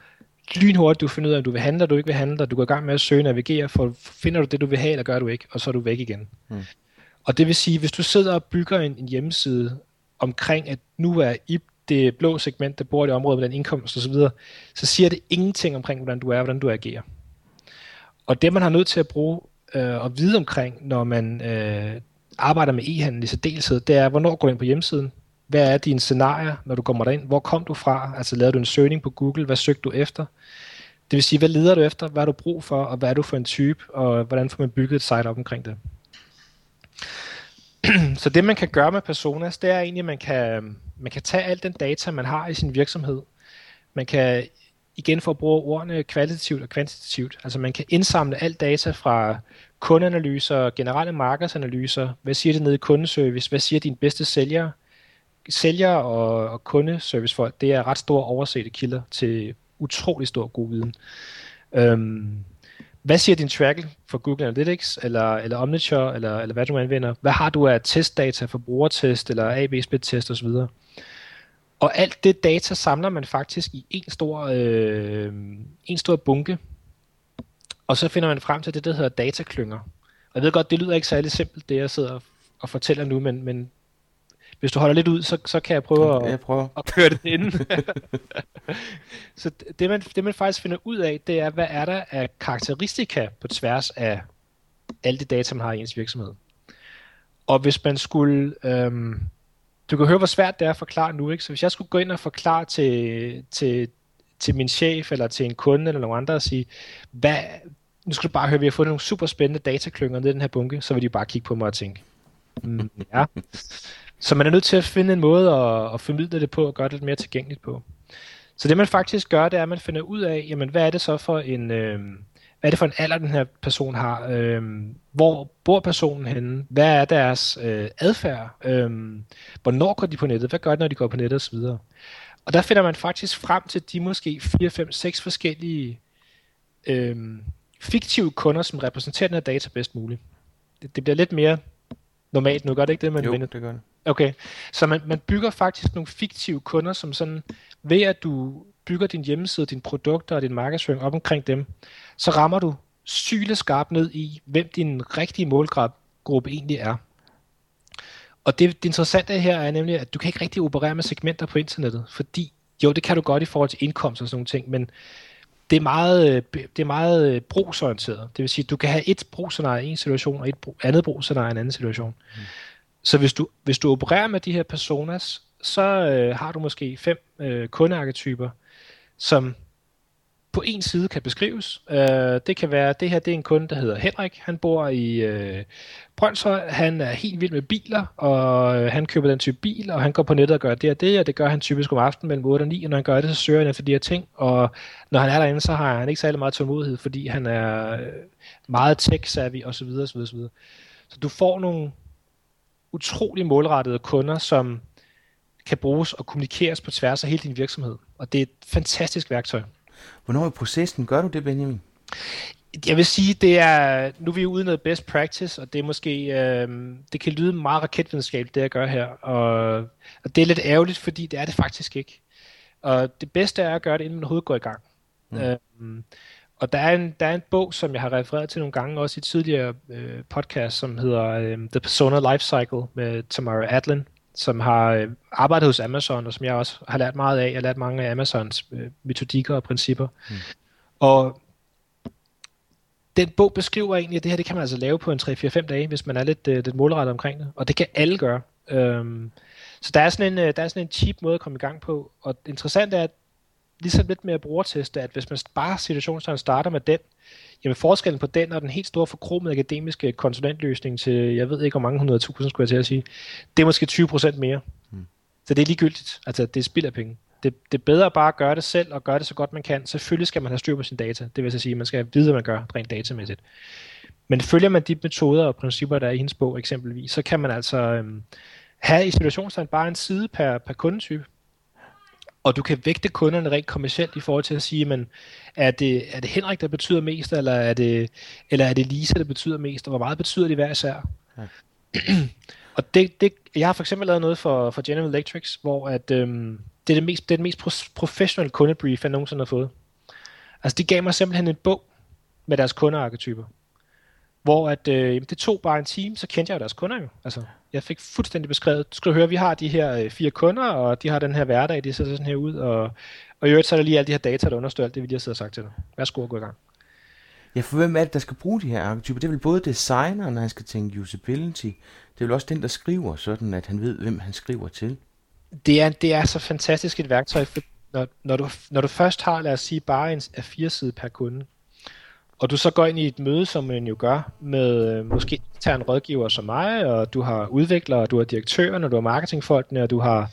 Speaker 3: lynhurtigt du finder ud af, om du vil handle, eller du ikke vil handle, og du går i gang med at søge og navigere, for finder du det, du vil have, eller gør du ikke, og så er du væk igen. Mm. Og det vil sige, hvis du sidder og bygger en, en hjemmeside omkring, at nu er I det blå segment, der bor i det område med den indkomst osv., så, så siger det ingenting omkring, hvordan du er, hvordan du agerer. Og det, man har nødt til at bruge øh, og vide omkring, når man øh, arbejder med e-handel i særdeleshed, det er, hvornår går du ind på hjemmesiden? Hvad er dine scenarier, når du kommer derind? Hvor kom du fra? Altså lavede du en søgning på Google? Hvad søgte du efter? Det vil sige, hvad leder du efter? Hvad har du brug for? Og hvad er du for en type? Og hvordan får man bygget et site op omkring det? Så det, man kan gøre med personas, det er egentlig, at man kan, man kan tage al den data, man har i sin virksomhed. Man kan igen for at bruge ordene kvalitativt og kvantitativt. Altså man kan indsamle alt data fra kundeanalyser, generelle markedsanalyser, hvad siger det nede i kundeservice, hvad siger din bedste sælger, sælger og, og kundeservicefolk, det er ret store oversete kilder til utrolig stor god viden. Øhm, hvad siger din tracking for Google Analytics, eller, eller Omniture, eller, eller hvad du anvender? Hvad har du af testdata for brugertest, eller AB-split-test osv.? Og alt det data samler man faktisk i en stor, øh, en stor bunke, og så finder man frem til det, der hedder dataklynger. Og jeg ved godt, det lyder ikke særlig simpelt, det jeg sidder og fortæller nu, men, men hvis du holder lidt ud, så, så kan jeg prøve at,
Speaker 1: jeg prøver.
Speaker 3: at køre det ind. så det man, det man faktisk finder ud af, det er, hvad er der af karakteristika på tværs af alle de data, man har i ens virksomhed. Og hvis man skulle... Øhm, du kan høre, hvor svært det er at forklare nu, ikke? Så hvis jeg skulle gå ind og forklare til, til, til min chef, eller til en kunde, eller nogen andre, og sige, hvad, nu skal du bare høre, vi har fundet nogle super spændende dataklynger ned i den her bunke, så vil de bare kigge på mig og tænke, mm, ja. Så man er nødt til at finde en måde at, at formidle det på og gøre det lidt mere tilgængeligt på. Så det man faktisk gør, det er, at man finder ud af, jamen, hvad er det så for en, øh, hvad er det for en alder, den her person har? Øh, hvor bor personen henne? Hvad er deres øh, adfærd? Øh, hvornår går de på nettet? Hvad gør de, når de går på nettet osv.? Og der finder man faktisk frem til de måske 4, 5, 6 forskellige øh, fiktive kunder, som repræsenterer den her data bedst muligt. Det, det bliver lidt mere normalt nu, gør det ikke det? Man
Speaker 1: jo,
Speaker 3: vinder?
Speaker 1: det gør det.
Speaker 3: Okay, så man, man bygger faktisk nogle fiktive kunder, som sådan, ved at du bygger din hjemmeside, dine produkter og din markedsføring op omkring dem, så rammer du syleskarpt ned i, hvem din rigtige målgruppe egentlig er. Og det, det interessante her er nemlig, at du kan ikke rigtig operere med segmenter på internettet, fordi jo, det kan du godt i forhold til indkomst og sådan nogle ting, men det er meget, det er meget øh, brugsorienteret. Det vil sige, at du kan have et brugsscenarie i en situation, og et andet brugsscenarie i en anden situation. Mm. Så hvis du, hvis du opererer med de her personas, så øh, har du måske fem øh, kundearketyper, som på en side kan beskrives. Øh, det kan være, det her det er en kunde, der hedder Henrik. Han bor i øh, Brøndshøj. Han er helt vild med biler, og øh, han køber den type bil, og han går på nettet og gør det og det, og det gør han typisk om aftenen mellem 8 og 9, og når han gør det, så søger han efter de her ting, og når han er derinde, så har han ikke særlig meget tålmodighed, fordi han er øh, meget tech-savvy osv. osv., osv. Så du får nogle utrolig målrettede kunder, som kan bruges og kommunikeres på tværs af hele din virksomhed. Og det er et fantastisk værktøj.
Speaker 1: Hvornår i processen gør du det, Benjamin?
Speaker 3: Jeg vil sige, det er, nu er vi ude noget best practice, og det er måske, øh, det kan lyde meget raketvidenskabeligt, det jeg gør her, og, og det er lidt ærgerligt, fordi det er det faktisk ikke. Og det bedste er at gøre det, inden man overhovedet går i gang. Mm. Øh, og der er, en, der er en bog, som jeg har refereret til nogle gange, også i tidligere øh, podcast, som hedder øh, The Persona Life Cycle med Tamara Adlin, som har øh, arbejdet hos Amazon, og som jeg også har lært meget af. Jeg har lært mange af Amazons øh, metodikker og principper. Mm. Og den bog beskriver egentlig, at det her det kan man altså lave på en 3-4-5 dage, hvis man er lidt, øh, lidt målrettet omkring det. Og det kan alle gøre. Øhm, så der er, sådan en, der er sådan en cheap måde at komme i gang på. Og det interessante er, at ligesom lidt mere brugerteste, at hvis man bare situationstegn starter med den, jamen forskellen på den og den helt store forkromede akademiske konsulentløsning til, jeg ved ikke hvor mange hundrede tusind, skulle jeg til at sige, det er måske 20% mere. Hmm. Så det er ligegyldigt. Altså, det er spild af penge. Det, det er bedre bare at gøre det selv, og gøre det så godt man kan. Selvfølgelig skal man have styr på sin data. Det vil så sige, at man skal vide, hvad man gør rent datamæssigt. Men følger man de metoder og principper, der er i hendes bog eksempelvis, så kan man altså øhm, have i situationstegn bare en side per, per kundetype. Og du kan vægte kunderne rent kommercielt i forhold til at sige, men er det, er det Henrik, der betyder mest, eller er det, eller er det Lisa, der betyder mest, og hvor meget betyder de hver især? Ja. og det, det, jeg har for eksempel lavet noget for, for General Electric, hvor at, øhm, det, er det, mest, det er det mest professionelle kundebrief, jeg nogensinde har fået. Altså, de gav mig simpelthen en bog med deres kundearketyper. Hvor at, øh, det tog bare en time, så kendte jeg jo deres kunder jo. Altså, jeg fik fuldstændig beskrevet, du skal høre, vi har de her øh, fire kunder, og de har den her hverdag, de ser sådan her ud, og, og i øvrigt så er der lige alle de her data, der understøtter alt det, vi lige har siddet og sagt til dig. Værsgo at gå i gang.
Speaker 1: Ja, for hvem er det, der skal bruge de her arketyper? Det er vel både designeren, når han skal tænke usability. Det er vel også den, der skriver, sådan at han ved, hvem han skriver til.
Speaker 3: Det er, det er så fantastisk et værktøj, for når, når, du, når du først har, lad os sige, bare en A4-side per kunde, og du så går ind i et møde, som man jo gør, med øh, måske tager en rådgiver som mig, og du har udviklere, og du har direktøren, og du har marketingfolkene, og du har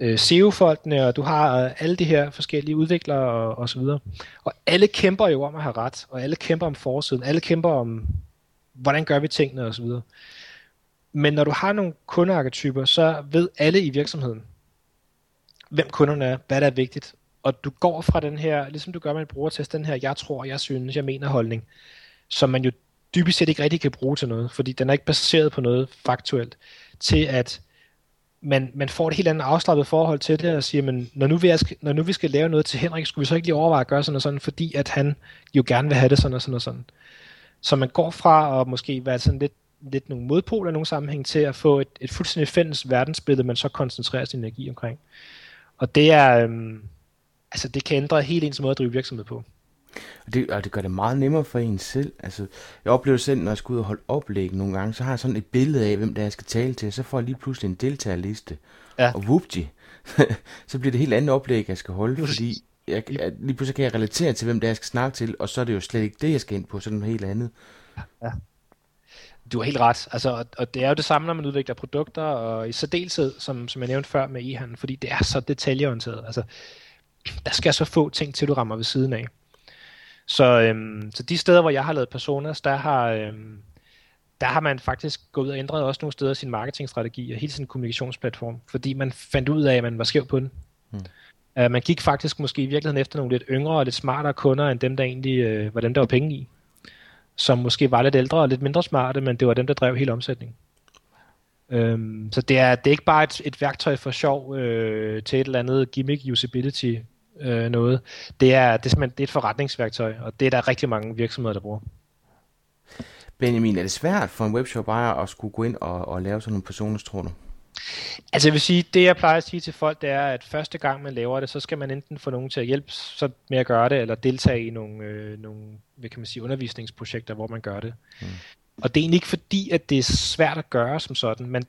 Speaker 3: øh, SEO-folkene, og du har øh, alle de her forskellige udviklere og, og så videre. Og alle kæmper jo om at have ret, og alle kæmper om forsiden, alle kæmper om, hvordan gør vi tingene og så videre. Men når du har nogle kundearketyper, så ved alle i virksomheden, hvem kunderne er, hvad der er vigtigt, og du går fra den her, ligesom du gør med en brugertest, den her, jeg tror, jeg synes, jeg mener holdning, som man jo dybest set ikke rigtig kan bruge til noget, fordi den er ikke baseret på noget faktuelt, til at man, man får et helt andet afslappet forhold til det, og siger, men når nu, vi er, når nu vi skal lave noget til Henrik, skulle vi så ikke lige overveje at gøre sådan og sådan, fordi at han jo gerne vil have det sådan og sådan og sådan. Så man går fra at måske være sådan lidt, lidt nogle modpoler i nogle sammenhæng til at få et, et fuldstændig fælles verdensbillede, man så koncentrerer sin energi omkring. Og det er, øhm, altså det kan ændre helt ens måde at drive virksomhed på.
Speaker 1: Og det, og det gør det meget nemmere for en selv. Altså, jeg oplever selv, når jeg skal ud og holde oplæg nogle gange, så har jeg sådan et billede af, hvem der jeg skal tale til, så får jeg lige pludselig en deltagerliste. Ja. Og whoopty, så bliver det helt andet oplæg, jeg skal holde, fordi jeg, jeg, lige pludselig kan jeg relatere til, hvem der jeg skal snakke til, og så er det jo slet ikke det, jeg skal ind på, så er det noget helt andet. Ja.
Speaker 3: Du har helt ret. Altså, og det er jo det samme, når man udvikler produkter, og i særdeleshed, som, som jeg nævnte før med e-handel, fordi det er så detaljeorienteret. Altså, der skal så få ting til, du rammer ved siden af. Så, øhm, så de steder, hvor jeg har lavet personas, der har, øhm, der har man faktisk gået ud og ændret også nogle steder sin marketingstrategi og hele sin kommunikationsplatform, fordi man fandt ud af, at man var skæv på den. Hmm. Uh, man gik faktisk måske i virkeligheden efter nogle lidt yngre og lidt smartere kunder, end dem, der egentlig uh, var dem, der var penge i. Som måske var lidt ældre og lidt mindre smarte, men det var dem, der drev hele omsætningen. Um, så det er, det er ikke bare et, et værktøj for sjov øh, til et eller andet gimmick usability øh, noget. Det er, det, er simpelthen, det er et forretningsværktøj, og det er der rigtig mange virksomheder, der bruger.
Speaker 1: Benjamin, er det svært for en webshop ejer at skulle gå ind og, og lave sådan nogle personer, tror du?
Speaker 3: Altså jeg vil sige, det jeg plejer at sige til folk, det er, at første gang man laver det, så skal man enten få nogen til at hjælpe så med at gøre det, eller deltage i nogle, øh, nogle hvad kan man sige, undervisningsprojekter, hvor man gør det. Mm. Og det er egentlig ikke fordi, at det er svært at gøre som sådan, men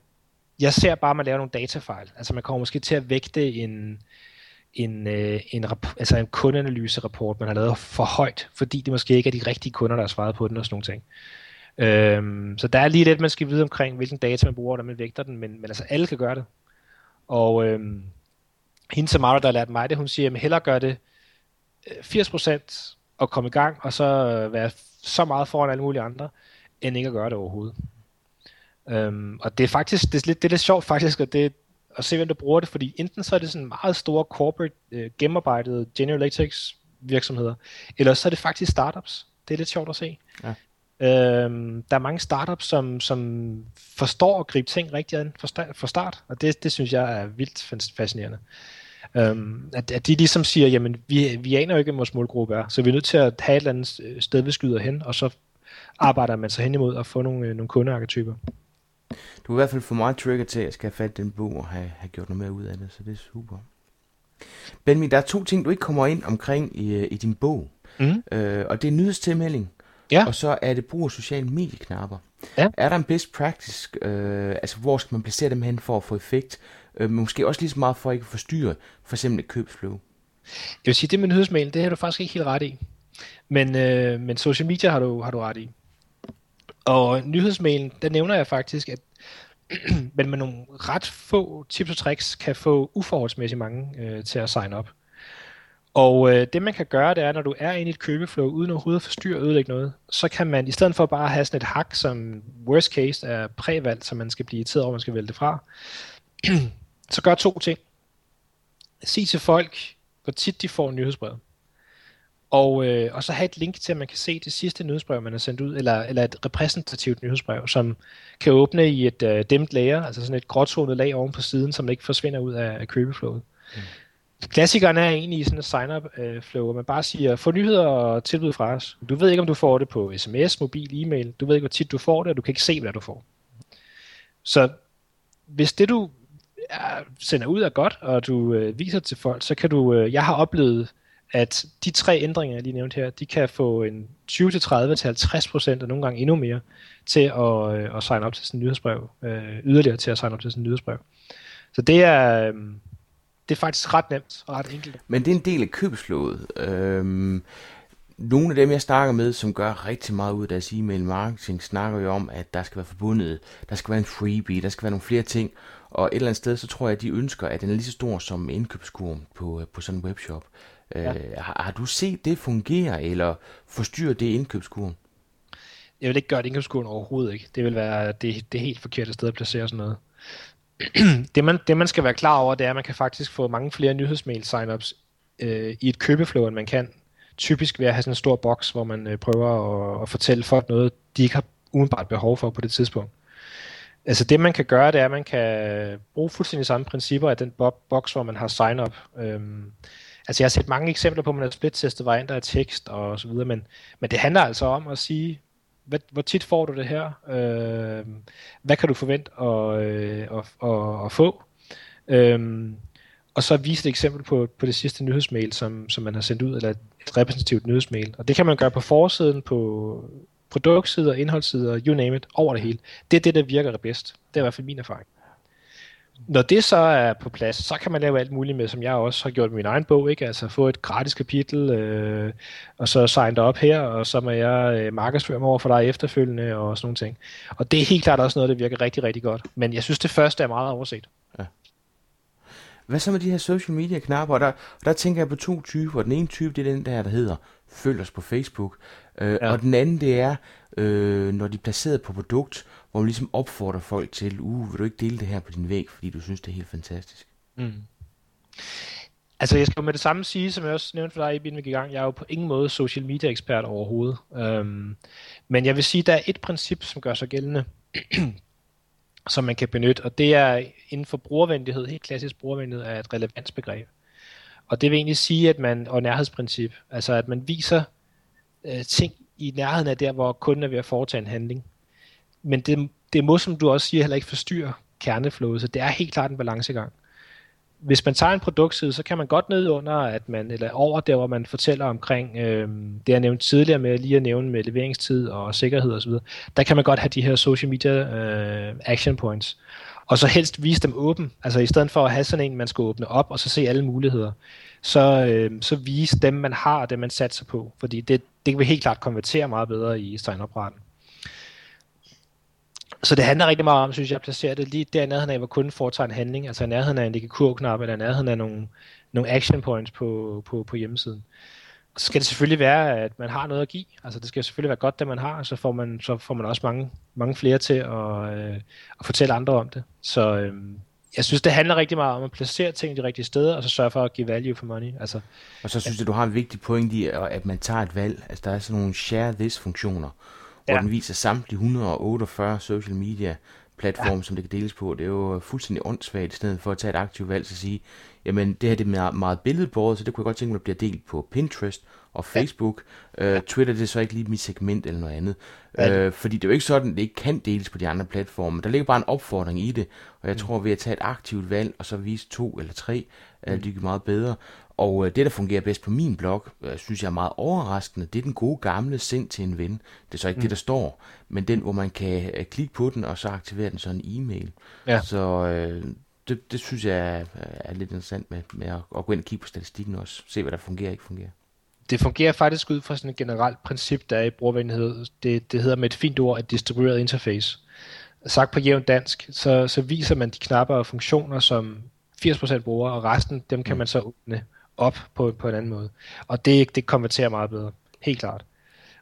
Speaker 3: jeg ser bare, at man laver nogle datafejl. Altså man kommer måske til at vægte en, en, øh, en, altså en kundeanalyse-rapport, man har lavet for højt, fordi det måske ikke er de rigtige kunder, der har svaret på den og sådan nogle ting. Øhm, så der er lige lidt, man skal vide omkring, hvilken data man bruger, når man vægter den, men, men altså alle kan gøre det. Og øhm, hende Samara, der har lært mig det, hun siger, øh, at hellere gør det 80% og komme i gang, og så øh, være så meget foran alle mulige andre, end ikke at gøre det overhovedet. Øhm, og det er faktisk, det er lidt, det er lidt sjovt faktisk, og det, at se, hvem der bruger det, fordi enten så er det sådan meget store corporate, øh, gennemarbejdede General Electric virksomheder, eller så er det faktisk startups. Det er lidt sjovt at se. Ja. Øhm, der er mange startups, som, som forstår at gribe ting rigtig an for start, og det, det synes jeg er vildt fascinerende. Øhm, at, at de ligesom siger, jamen vi, vi aner jo ikke, hvad vores målgruppe er, så vi er nødt til at have et eller andet sted, vi skyder hen, og så arbejder man sig hen imod at få nogle, øh, nogle kundearketyper.
Speaker 1: Du er i hvert fald for meget trigger til, at jeg skal have fat den bog og have, have gjort noget mere ud af det, så det er super. Benjamin, der er to ting, du ikke kommer ind omkring i, øh, i din bog. Mm. Øh, og det er nyhedstilmelding, ja. og så er det brug af sociale medieknapper. Ja. Er der en best practice, øh, altså hvor skal man placere dem hen for at få effekt? Øh, måske også lige så meget for at ikke forstyrre for eksempel et købsflow.
Speaker 3: Jeg vil sige, det med nyhedsmailen, det har du faktisk ikke helt ret i. Men, øh, men social media har du, har du ret i. Og nyhedsmailen, der nævner jeg faktisk, at men med nogle ret få tips og tricks kan få uforholdsmæssigt mange øh, til at sign op. Og øh, det man kan gøre, det er, når du er inde i et købeflow, uden overhovedet at forstyrre og ødelægge noget, så kan man, i stedet for bare at have sådan et hak, som worst case er prævalgt, som man skal blive irriteret over, man skal vælge fra, så gør to ting. Sig til folk, hvor tit de får nyhedsbrevet. Og, øh, og så have et link til, at man kan se det sidste nyhedsbrev, man har sendt ud, eller, eller et repræsentativt nyhedsbrev, som kan åbne i et øh, dimt layer, altså sådan et gråtonet lag oven på siden, som ikke forsvinder ud af, af købeflowet. Mm. Klassikeren er egentlig i sådan en sign-up øh, hvor man bare siger, få nyheder og tilbud fra os. Du ved ikke, om du får det på sms, mobil, e-mail. Du ved ikke, hvor tit du får det, og du kan ikke se, hvad du får. Så hvis det, du er, sender ud er godt, og du øh, viser til folk, så kan du, øh, jeg har oplevet, at de tre ændringer, jeg lige nævnte her, de kan få en 20-30 til 50 procent, og nogle gange endnu mere, til at, øh, at signe op til sin nyhedsbrev, øh, yderligere til at signe op til sin nyhedsbrev. Så det er, øh, det er faktisk ret nemt og ret enkelt.
Speaker 1: Men det er en del af købslået. Øhm, nogle af dem, jeg snakker med, som gør rigtig meget ud af deres e-mail marketing, snakker jo om, at der skal være forbundet, der skal være en freebie, der skal være nogle flere ting. Og et eller andet sted, så tror jeg, at de ønsker, at den er lige så stor som indkøbskurven på, øh, på sådan en webshop. Ja. Øh, har, har du set det fungere, eller forstyrre det indkøbskurven?
Speaker 3: Jeg vil ikke gøre det indkøbskurven overhovedet ikke. Det vil være det, det helt forkerte sted at placere sådan noget. det, man, det man skal være klar over, det er, at man kan faktisk få mange flere nyhedsmail signups øh, i et købeflow, end man kan. Typisk ved at have sådan en stor boks, hvor man øh, prøver at, at fortælle folk noget, de ikke har umiddelbart behov for på det tidspunkt. Altså det man kan gøre, det er, at man kan bruge fuldstændig samme principper af den boks, hvor man har sign-up. Øhm, altså jeg har set mange eksempler på, at man har split-testet varianter af tekst og så videre, men, men det handler altså om at sige, hvad, hvor tit får du det her? Øh, hvad kan du forvente at, øh, at, at, at få? Øh, og så vise et eksempel på, på det sidste nyhedsmail, som, som man har sendt ud, eller et repræsentativt nyhedsmail. Og det kan man gøre på forsiden, på produktsider, indholdssider, you name it, over det hele. Det er det, der virker bedst. Det er i hvert fald min erfaring når det så er på plads, så kan man lave alt muligt med, som jeg også har gjort med min egen bog, ikke? Altså få et gratis kapitel, øh, og så signe dig op her, og så må jeg øh, markedsføre mig over for dig efterfølgende, og sådan nogle ting. Og det er helt klart også noget, der virker rigtig, rigtig godt. Men jeg synes, det første er meget overset. Ja.
Speaker 1: Hvad så med de her social media knapper? Der, der tænker jeg på to typer. Den ene type, det er den der, der hedder følg os på Facebook. Øh, ja. Og den anden, det er, øh, når de er placeret på produkt, hvor man ligesom opfordrer folk til, uh, vil du ikke dele det her på din væg, fordi du synes, det er helt fantastisk? Mm.
Speaker 3: Altså, jeg skal med det samme sige, som jeg også nævnte for dig, inden vi gik i gang, jeg er jo på ingen måde social media ekspert overhovedet. Øhm, men jeg vil sige, der er et princip, som gør sig gældende, som man kan benytte, og det er inden for brugervenlighed, helt klassisk brugervenlighed, er et relevansbegreb. Og det vil egentlig sige, at man, og nærhedsprincip, altså at man viser øh, ting i nærheden af der, hvor kunden er ved at foretage en handling men det, det må, som du også siger, heller ikke forstyrre kerneflowet, så det er helt klart en balancegang. Hvis man tager en produktside, så kan man godt ned under, at man, eller over der, hvor man fortæller omkring øh, det, jeg nævnte tidligere med lige at nævne med leveringstid og sikkerhed osv., der kan man godt have de her social media øh, action points. Og så helst vise dem åben. Altså i stedet for at have sådan en, man skal åbne op og så se alle muligheder, så, øh, så vise dem, man har og dem, man satser på. Fordi det, det vil helt klart konvertere meget bedre i sign-up-raten. Så det handler rigtig meget om, synes jeg, at placere det lige der nærheden af, hvor kunden foretager en handling, altså nærheden af en ligakurknap, eller nærheden af nogle, nogle action points på, på, på hjemmesiden. Så skal det selvfølgelig være, at man har noget at give. Altså det skal selvfølgelig være godt, det man har, så får man, så får man også mange, mange flere til at, øh, at fortælle andre om det. Så øh, jeg synes, det handler rigtig meget om at placere ting i de rigtige steder, og så sørge for at give value for money. Altså,
Speaker 1: og så synes jeg, du har en vigtig point i, at man tager et valg. Altså der er sådan nogle share this-funktioner, hvor ja. den viser samtlige 148 social media platform, ja. som det kan deles på. Det er jo fuldstændig åndssvagt, i stedet for at tage et aktivt valg og sige, jamen det her det er meget, meget billedbåret, så det kunne jeg godt tænke mig, at bliver delt på Pinterest og Facebook. Ja. Uh, Twitter det er så ikke lige mit segment eller noget andet. Ja. Uh, fordi det er jo ikke sådan, at det ikke kan deles på de andre platforme. Der ligger bare en opfordring i det, og jeg mm. tror ved at tage et aktivt valg, og så vise to eller tre, mm. det er meget bedre. Og øh, det, der fungerer bedst på min blog, øh, synes jeg er meget overraskende, det er den gode gamle send til en ven. Det er så ikke mm. det, der står, men den, hvor man kan øh, klikke på den, og så aktivere den som en e-mail. Ja. Så øh, det, det synes jeg er, er lidt interessant med, med at, at gå ind og kigge på statistikken også. Se, hvad der fungerer og ikke fungerer.
Speaker 3: Det fungerer faktisk ud fra sådan et generelt princip, der er i brugervenlighed. Det, det hedder med et fint ord et distribueret interface. sagt på jævnt dansk, så, så viser man de knapper og funktioner, som 80% bruger, og resten, dem kan mm. man så åbne op på, på en anden måde. Og det, det konverterer meget bedre. Helt klart.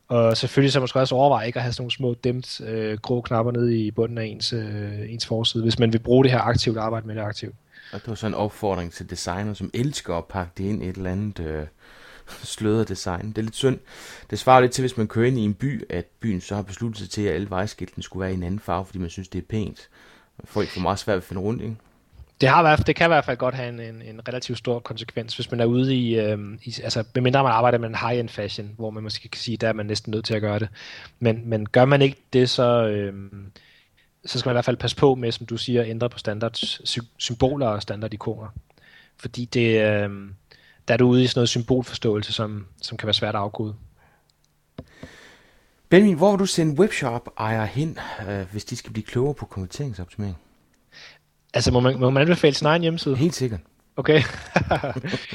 Speaker 3: Og selvfølgelig så man skal også overveje ikke at have sådan nogle små dæmt øh, grå knapper nede i bunden af ens, øh, ens forside, hvis man vil bruge det her aktivt og arbejde med det aktivt.
Speaker 1: Og det var sådan en opfordring til designer, som elsker at pakke det ind i et eller andet øh, sløret design. Det er lidt synd. Det svarer lidt til, hvis man kører ind i en by, at byen så har besluttet sig til, at alle vejskiltene skulle være i en anden farve, fordi man synes, det er pænt. Folk får meget svært at finde rundt, ikke?
Speaker 3: Det, har, det kan i hvert fald godt have en, en, en relativt stor konsekvens, hvis man er ude i, øh, i altså medmindre man arbejder med en high-end fashion, hvor man måske kan sige, der er man næsten nødt til at gøre det. Men, men gør man ikke det, så, øh, så skal man i hvert fald passe på med, som du siger, at ændre på standard symboler og standard ikoner. Fordi det, øh, der er du ude i sådan noget symbolforståelse, som, som kan være svært at afkode.
Speaker 1: Benjamin, hvor vil du sende webshop-ejere hen, øh, hvis de skal blive klogere på konverteringsoptimering?
Speaker 3: Altså, må man, må man anbefale sin egen hjemmeside?
Speaker 1: Helt sikkert.
Speaker 3: Okay.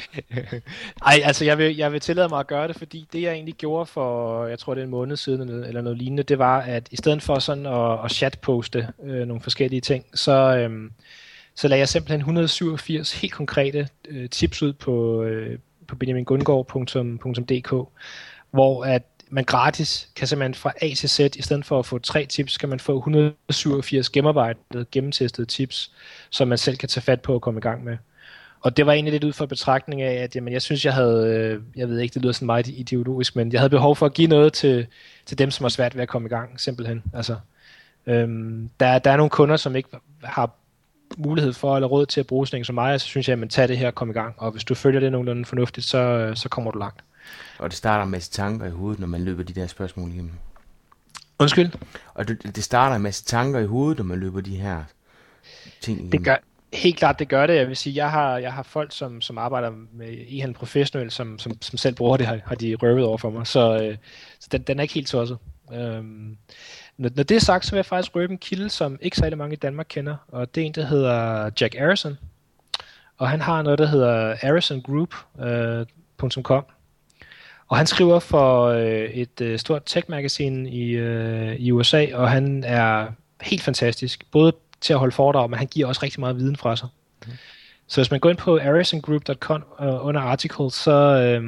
Speaker 3: Ej, altså jeg vil, jeg vil tillade mig at gøre det, fordi det jeg egentlig gjorde for, jeg tror det er en måned siden eller noget lignende, det var, at i stedet for sådan at, at chatposte øh, nogle forskellige ting, så, øh, så lagde jeg simpelthen 187 helt konkrete øh, tips ud på, øh, på benjamingundgaard.dk, hvor at man gratis kan simpelthen fra A til Z, i stedet for at få tre tips, kan man få 187 gennemarbejdede, gennemtestede tips, som man selv kan tage fat på og komme i gang med. Og det var egentlig lidt ud fra betragtning af, at jamen, jeg synes, jeg havde, øh, jeg ved ikke, det lyder sådan meget ideologisk, men jeg havde behov for at give noget til, til dem, som har svært ved at komme i gang, simpelthen. Altså, øhm, der, der er nogle kunder, som ikke har mulighed for eller råd til at bruge sådan en som mig, så synes jeg, at man tager det her og komme i gang. Og hvis du følger det nogenlunde fornuftigt, så, øh, så kommer du langt.
Speaker 1: Og det starter med tanker i hovedet, når man løber de der spørgsmål igennem.
Speaker 3: Undskyld?
Speaker 1: Og det, det starter med tanker i hovedet, når man løber de her ting igennem.
Speaker 3: Det gør, helt klart, det gør det. Jeg vil sige, jeg har, jeg har folk, som, som arbejder med e-handel professionelt, som, som, som selv bruger det, har, har de røvet over for mig. Så, øh, så den, den er ikke helt tosset. Øhm, når, når det er sagt, så vil jeg faktisk røbe en kilde, som ikke særlig mange i Danmark kender, og det er en, der hedder Jack Arison. Og han har noget, der hedder arisongroup.com. Øh, og han skriver for øh, et øh, stort tech-magasin i, øh, i USA, og han er helt fantastisk. Både til at holde foredrag, men han giver også rigtig meget viden fra sig. Mm. Så hvis man går ind på arisongroup.com uh, under articles, så, øh,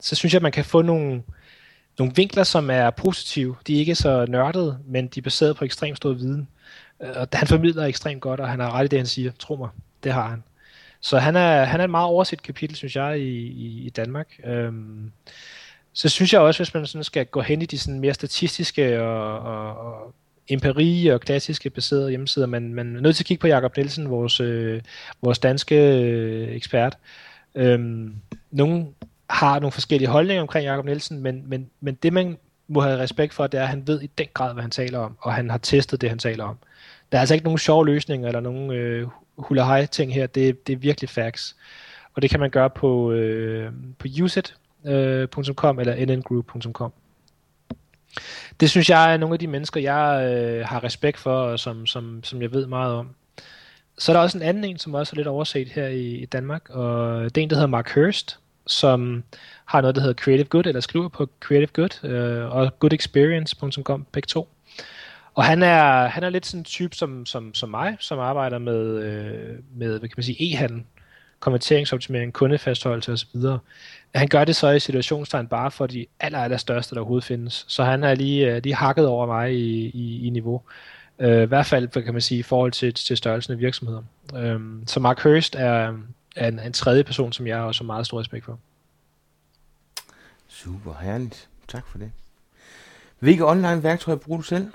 Speaker 3: så synes jeg, at man kan få nogle, nogle vinkler, som er positive. De er ikke så nørdede, men de er baseret på ekstremt stor viden. Uh, og han formidler ekstremt godt, og han har ret i det, han siger. Tro mig, det har han. Så han er, han er et meget overset kapitel, synes jeg, i, i, i Danmark. Um, så synes jeg også, hvis man sådan skal gå hen i de sådan mere statistiske og, og, og empiri og klassiske baserede hjemmesider, men man er nødt til at kigge på Jakob Nielsen, vores, øh, vores danske øh, ekspert. Øhm, nogle har nogle forskellige holdninger omkring Jakob Nielsen, men, men, men det man må have respekt for, det er, at han ved i den grad, hvad han taler om, og han har testet det, han taler om. Der er altså ikke nogen sjove løsninger eller nogen øh, hula hej ting her, det, det er virkelig facts. Og det kan man gøre på, øh, på Usit, øh, eller nngroup.com det synes jeg er nogle af de mennesker, jeg øh, har respekt for, og som, som, som jeg ved meget om. Så er der også en anden en, som også er lidt overset her i, i Danmark, og det er en, der hedder Mark Hurst, som har noget, der hedder Creative Good, eller skriver på Creative Good, øh, og goodexperience.com, begge to. Og han er, han er lidt sådan en type som, som, som mig, som arbejder med, øh, med hvad kan man sige, e-handel, konverteringsoptimering, kundefastholdelse osv. Han gør det så i situationstegn bare for de aller, aller største, der overhovedet findes. Så han er lige, øh, lige hakket over mig i, i, i niveau. Øh, I hvert fald, kan man sige, i forhold til, til størrelsen af virksomheder. Øh, så Mark Hurst er, er en, en tredje person, som jeg også har meget stor respekt for.
Speaker 1: Super, herligt. Tak for det. Hvilke online værktøjer bruger du selv?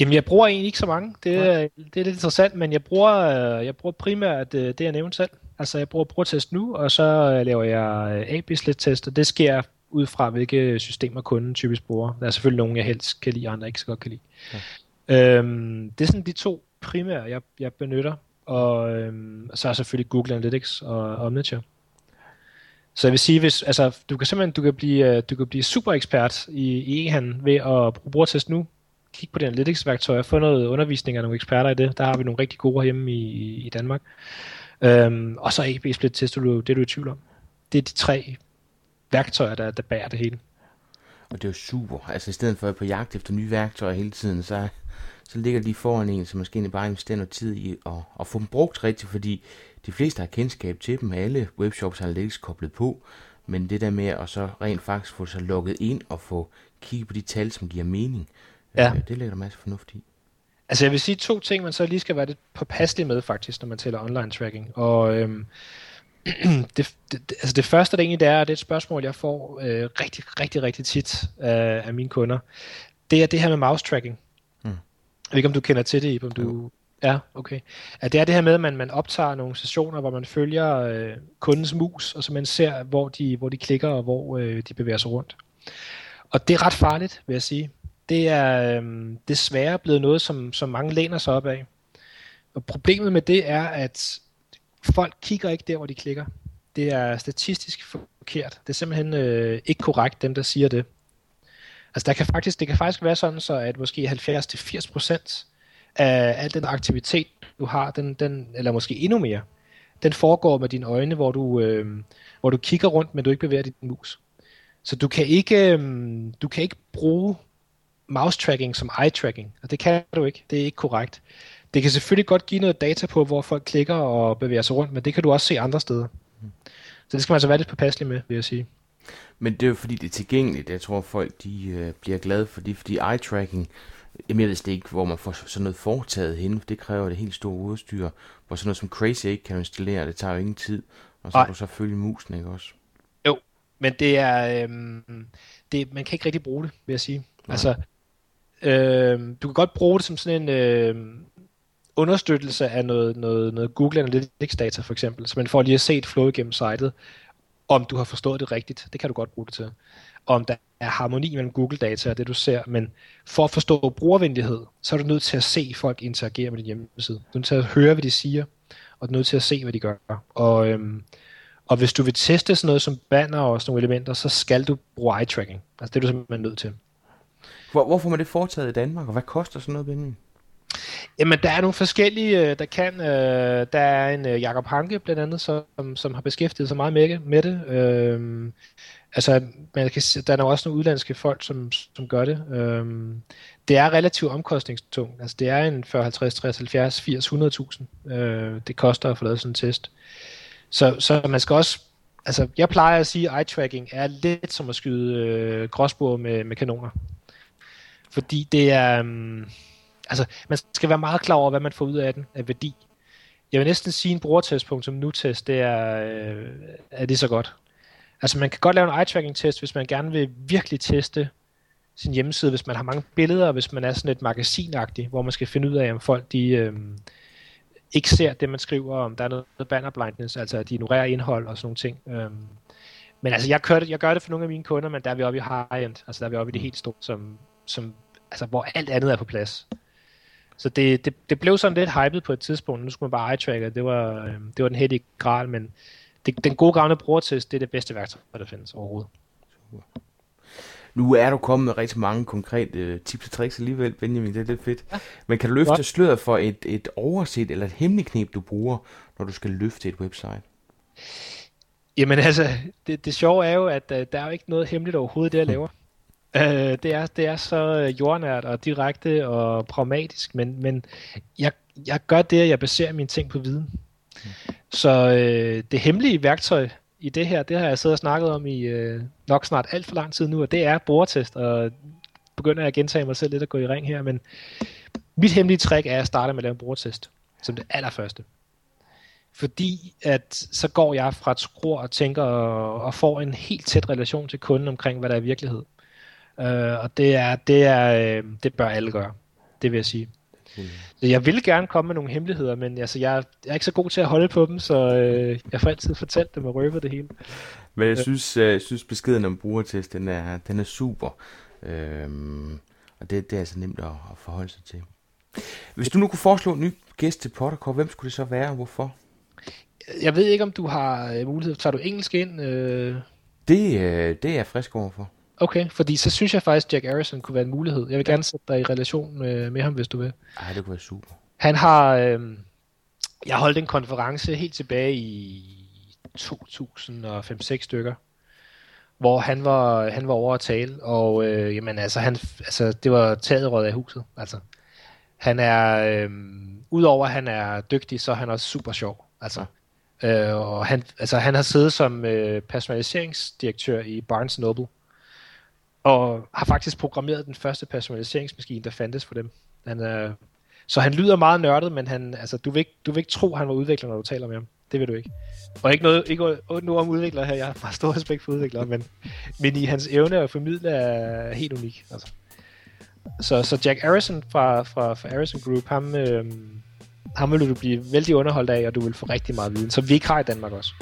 Speaker 3: Jamen, jeg bruger egentlig ikke så mange. Det, ja. det er lidt interessant, men jeg bruger, øh, jeg bruger primært det, jeg nævnte selv. Altså, jeg bruger brugertest nu, og så øh, laver jeg øh, A-B-slit-test, og det sker ud fra, hvilke systemer kunden typisk bruger. Der er selvfølgelig nogle, jeg helst kan lide, andre ikke så godt kan lide. Ja. Øhm, det er sådan de to primære, jeg, jeg benytter. Og øhm, så er selvfølgelig Google Analytics og Omniture. Så jeg vil sige, hvis, altså, du kan simpelthen du kan blive, du kan blive super ekspert i, i e-handel ved at bruge brugertest nu, kigge på det analytics-værktøj og få noget undervisning af nogle eksperter i det. Der har vi nogle rigtig gode hjemme i, i Danmark. Øhm, og så AB Split Test, det det, du er i tvivl om. Det er de tre værktøjer, der, der bærer det hele.
Speaker 1: Og det er jo super. Altså i stedet for at på jagt efter nye værktøjer hele tiden, så, så ligger de foran en, så måske bare investerer noget tid i at, at få dem brugt rigtigt, fordi de fleste har kendskab til dem, alle webshops har Analytics koblet på, men det der med at så rent faktisk få sig lukket ind og få kigget på de tal, som giver mening,
Speaker 3: ja.
Speaker 1: øh, det ligger der masser fornuft i.
Speaker 3: Altså jeg vil sige to ting, man så lige skal være lidt påpasselig med faktisk, når man tæller online tracking. Og øhm, det, det, altså det første, der egentlig er, og det er et spørgsmål, jeg får øh, rigtig, rigtig, rigtig tit af, af mine kunder, det er det her med mouse tracking. Mm. Jeg ved ikke, om du kender til det, om du... Ja, okay. At det er det her med, at man, man optager nogle sessioner, hvor man følger øh, kundens mus, og så man ser, hvor de, hvor de klikker, og hvor øh, de bevæger sig rundt. Og det er ret farligt, vil jeg sige. Det er øh, desværre blevet noget, som, som mange læner sig op af. Og problemet med det er, at folk kigger ikke der, hvor de klikker. Det er statistisk forkert. Det er simpelthen øh, ikke korrekt, dem der siger det. Altså der kan faktisk, det kan faktisk være sådan, så at måske 70-80% af al den aktivitet, du har, den, den, eller måske endnu mere, den foregår med dine øjne, hvor du, øh, hvor du kigger rundt, men du ikke bevæger dit mus. Så du kan ikke, øh, du kan ikke bruge mouse tracking som eye tracking, og det kan du ikke. Det er ikke korrekt. Det kan selvfølgelig godt give noget data på, hvor folk klikker og bevæger sig rundt, men det kan du også se andre steder. Så det skal man altså være lidt påpasselig med, vil jeg sige.
Speaker 1: Men det er jo fordi, det er tilgængeligt. Jeg tror, folk de, øh, bliver glade for det, fordi eye-tracking, jeg ved det ikke, hvor man får sådan noget foretaget hen, for det kræver det helt store udstyr, hvor sådan noget som Crazy ikke kan installere, det tager jo ingen tid, og så kan du så følge musen, ikke også?
Speaker 3: Jo, men det er, øhm, det, man kan ikke rigtig bruge det, vil jeg sige. Nej. Altså, øhm, du kan godt bruge det som sådan en, øh, understøttelse af noget, noget, noget Google Analytics data for eksempel, så man får lige at se et flow igennem sitet, om du har forstået det rigtigt. Det kan du godt bruge det til. Om der er harmoni mellem Google data og det du ser, men for at forstå brugervenlighed, så er du nødt til at se folk interagere med din hjemmeside. Du er nødt til at høre, hvad de siger, og du er nødt til at se, hvad de gør. Og, øhm, og hvis du vil teste sådan noget som banner og sådan nogle elementer, så skal du bruge eye tracking. Altså det er du simpelthen nødt til.
Speaker 1: Hvor, hvorfor man det foretaget i Danmark, og hvad koster sådan noget, Benjamin?
Speaker 3: Jamen, der er nogle forskellige, øh, der kan. Øh, der er en øh, Jakob Hanke blandt andet, som, som har beskæftiget sig meget med, med det. Øh, altså, man kan, der er også nogle udlandske folk, som, som gør det. Øh, det er relativt omkostningstungt. Altså, det er en 40, 50, 60, 70, 80, 100.000. Øh, det koster at få lavet sådan en test. Så, så man skal også altså, jeg plejer at sige, at eye-tracking er lidt som at skyde øh, gråsbord med, med kanoner. Fordi det er... Um, altså, man skal være meget klar over, hvad man får ud af den af værdi. Jeg vil næsten sige, en brugertestpunkt som nu-test, det er, øh, er det så godt. Altså, man kan godt lave en eye-tracking-test, hvis man gerne vil virkelig teste sin hjemmeside, hvis man har mange billeder, hvis man er sådan et magasinagtigt, hvor man skal finde ud af, om folk de, øh, ikke ser det, man skriver, om der er noget banner blindness, altså at de ignorerer indhold og sådan nogle ting. Øh, men altså, jeg, gør det, jeg gør det for nogle af mine kunder, men der er vi oppe i high-end, altså der er vi oppe i det helt store, som, som, altså, hvor alt andet er på plads. Så det, det, det blev sådan lidt hypet på et tidspunkt. Nu skulle man bare eye-tracke. Det var, øh, det var den heldige gral, men det, den gode gamle brugertest, det er det bedste værktøj, der findes overhovedet. Super.
Speaker 1: Nu er du kommet med rigtig mange konkrete øh, tips og tricks alligevel, Benjamin, det er lidt fedt. Ja. Men kan du løfte sløret for et, et overset eller et hemmeligt knep, du bruger, når du skal løfte et website?
Speaker 3: Jamen altså, det, det sjove er jo, at uh, der er jo ikke noget hemmeligt overhovedet, det jeg laver. Øh, det, er, det er så øh, jordnært og direkte og pragmatisk, men, men jeg, jeg gør det, at jeg baserer mine ting på viden. Mm. Så øh, det hemmelige værktøj i det her, det har jeg siddet og snakket om i øh, nok snart alt for lang tid nu, og det er brugertest, og begynder jeg at gentage mig selv lidt at gå i ring her, men mit hemmelige trick er at starte med at lave en brugertest, som det allerførste. Fordi at så går jeg fra et skrur og tænker og, og får en helt tæt relation til kunden omkring, hvad der er virkelighed. Øh, og det er, det er, øh, det bør alle gøre. Det vil jeg sige. Mm. Så jeg vil gerne komme med nogle hemmeligheder, men altså, jeg, jeg er ikke så god til at holde på dem, så øh, jeg får altid fortalt dem og røbe det hele.
Speaker 1: Men jeg synes, øh, jeg synes beskeden om brugertest, den er, den er super. Øhm, og det, det er altså nemt at, at forholde sig til. Hvis du nu kunne foreslå en ny gæst til Pottercore, hvem skulle det så være, og hvorfor?
Speaker 3: Jeg ved ikke, om du har øh, mulighed. Tager du engelsk ind? Øh...
Speaker 1: Det, øh, det er jeg frisk overfor.
Speaker 3: Okay, fordi så synes jeg faktisk, at Jack Harrison kunne være en mulighed. Jeg vil gerne sætte dig i relation med, med ham, hvis du vil.
Speaker 1: Ej, det kunne være super.
Speaker 3: Han har... Øh, jeg holdt en konference helt tilbage i 2005-6 stykker, hvor han var, han var over at tale, og øh, jamen, altså, han, altså, det var taget råd af huset. Altså, Han er, øh, udover at han er dygtig, så er han også super sjov. Altså, øh, og han, altså, han har siddet som øh, personaliseringsdirektør i Barnes Noble, og har faktisk programmeret den første personaliseringsmaskine, der fandtes for dem. Han er, så han lyder meget nørdet, men han, altså, du, vil ikke, du vil ikke tro, at han var udvikler, når du taler med ham. Det vil du ikke. Og ikke noget, ikke noget om udviklere her. Jeg har meget stor respekt for udviklere, men, men i hans evne at formidle er helt unik. Altså. Så, så Jack Harrison fra, fra, fra Harrison Group, ham, øh, ham vil du blive vældig underholdt af, og du vil få rigtig meget viden, som vi ikke har i Danmark også.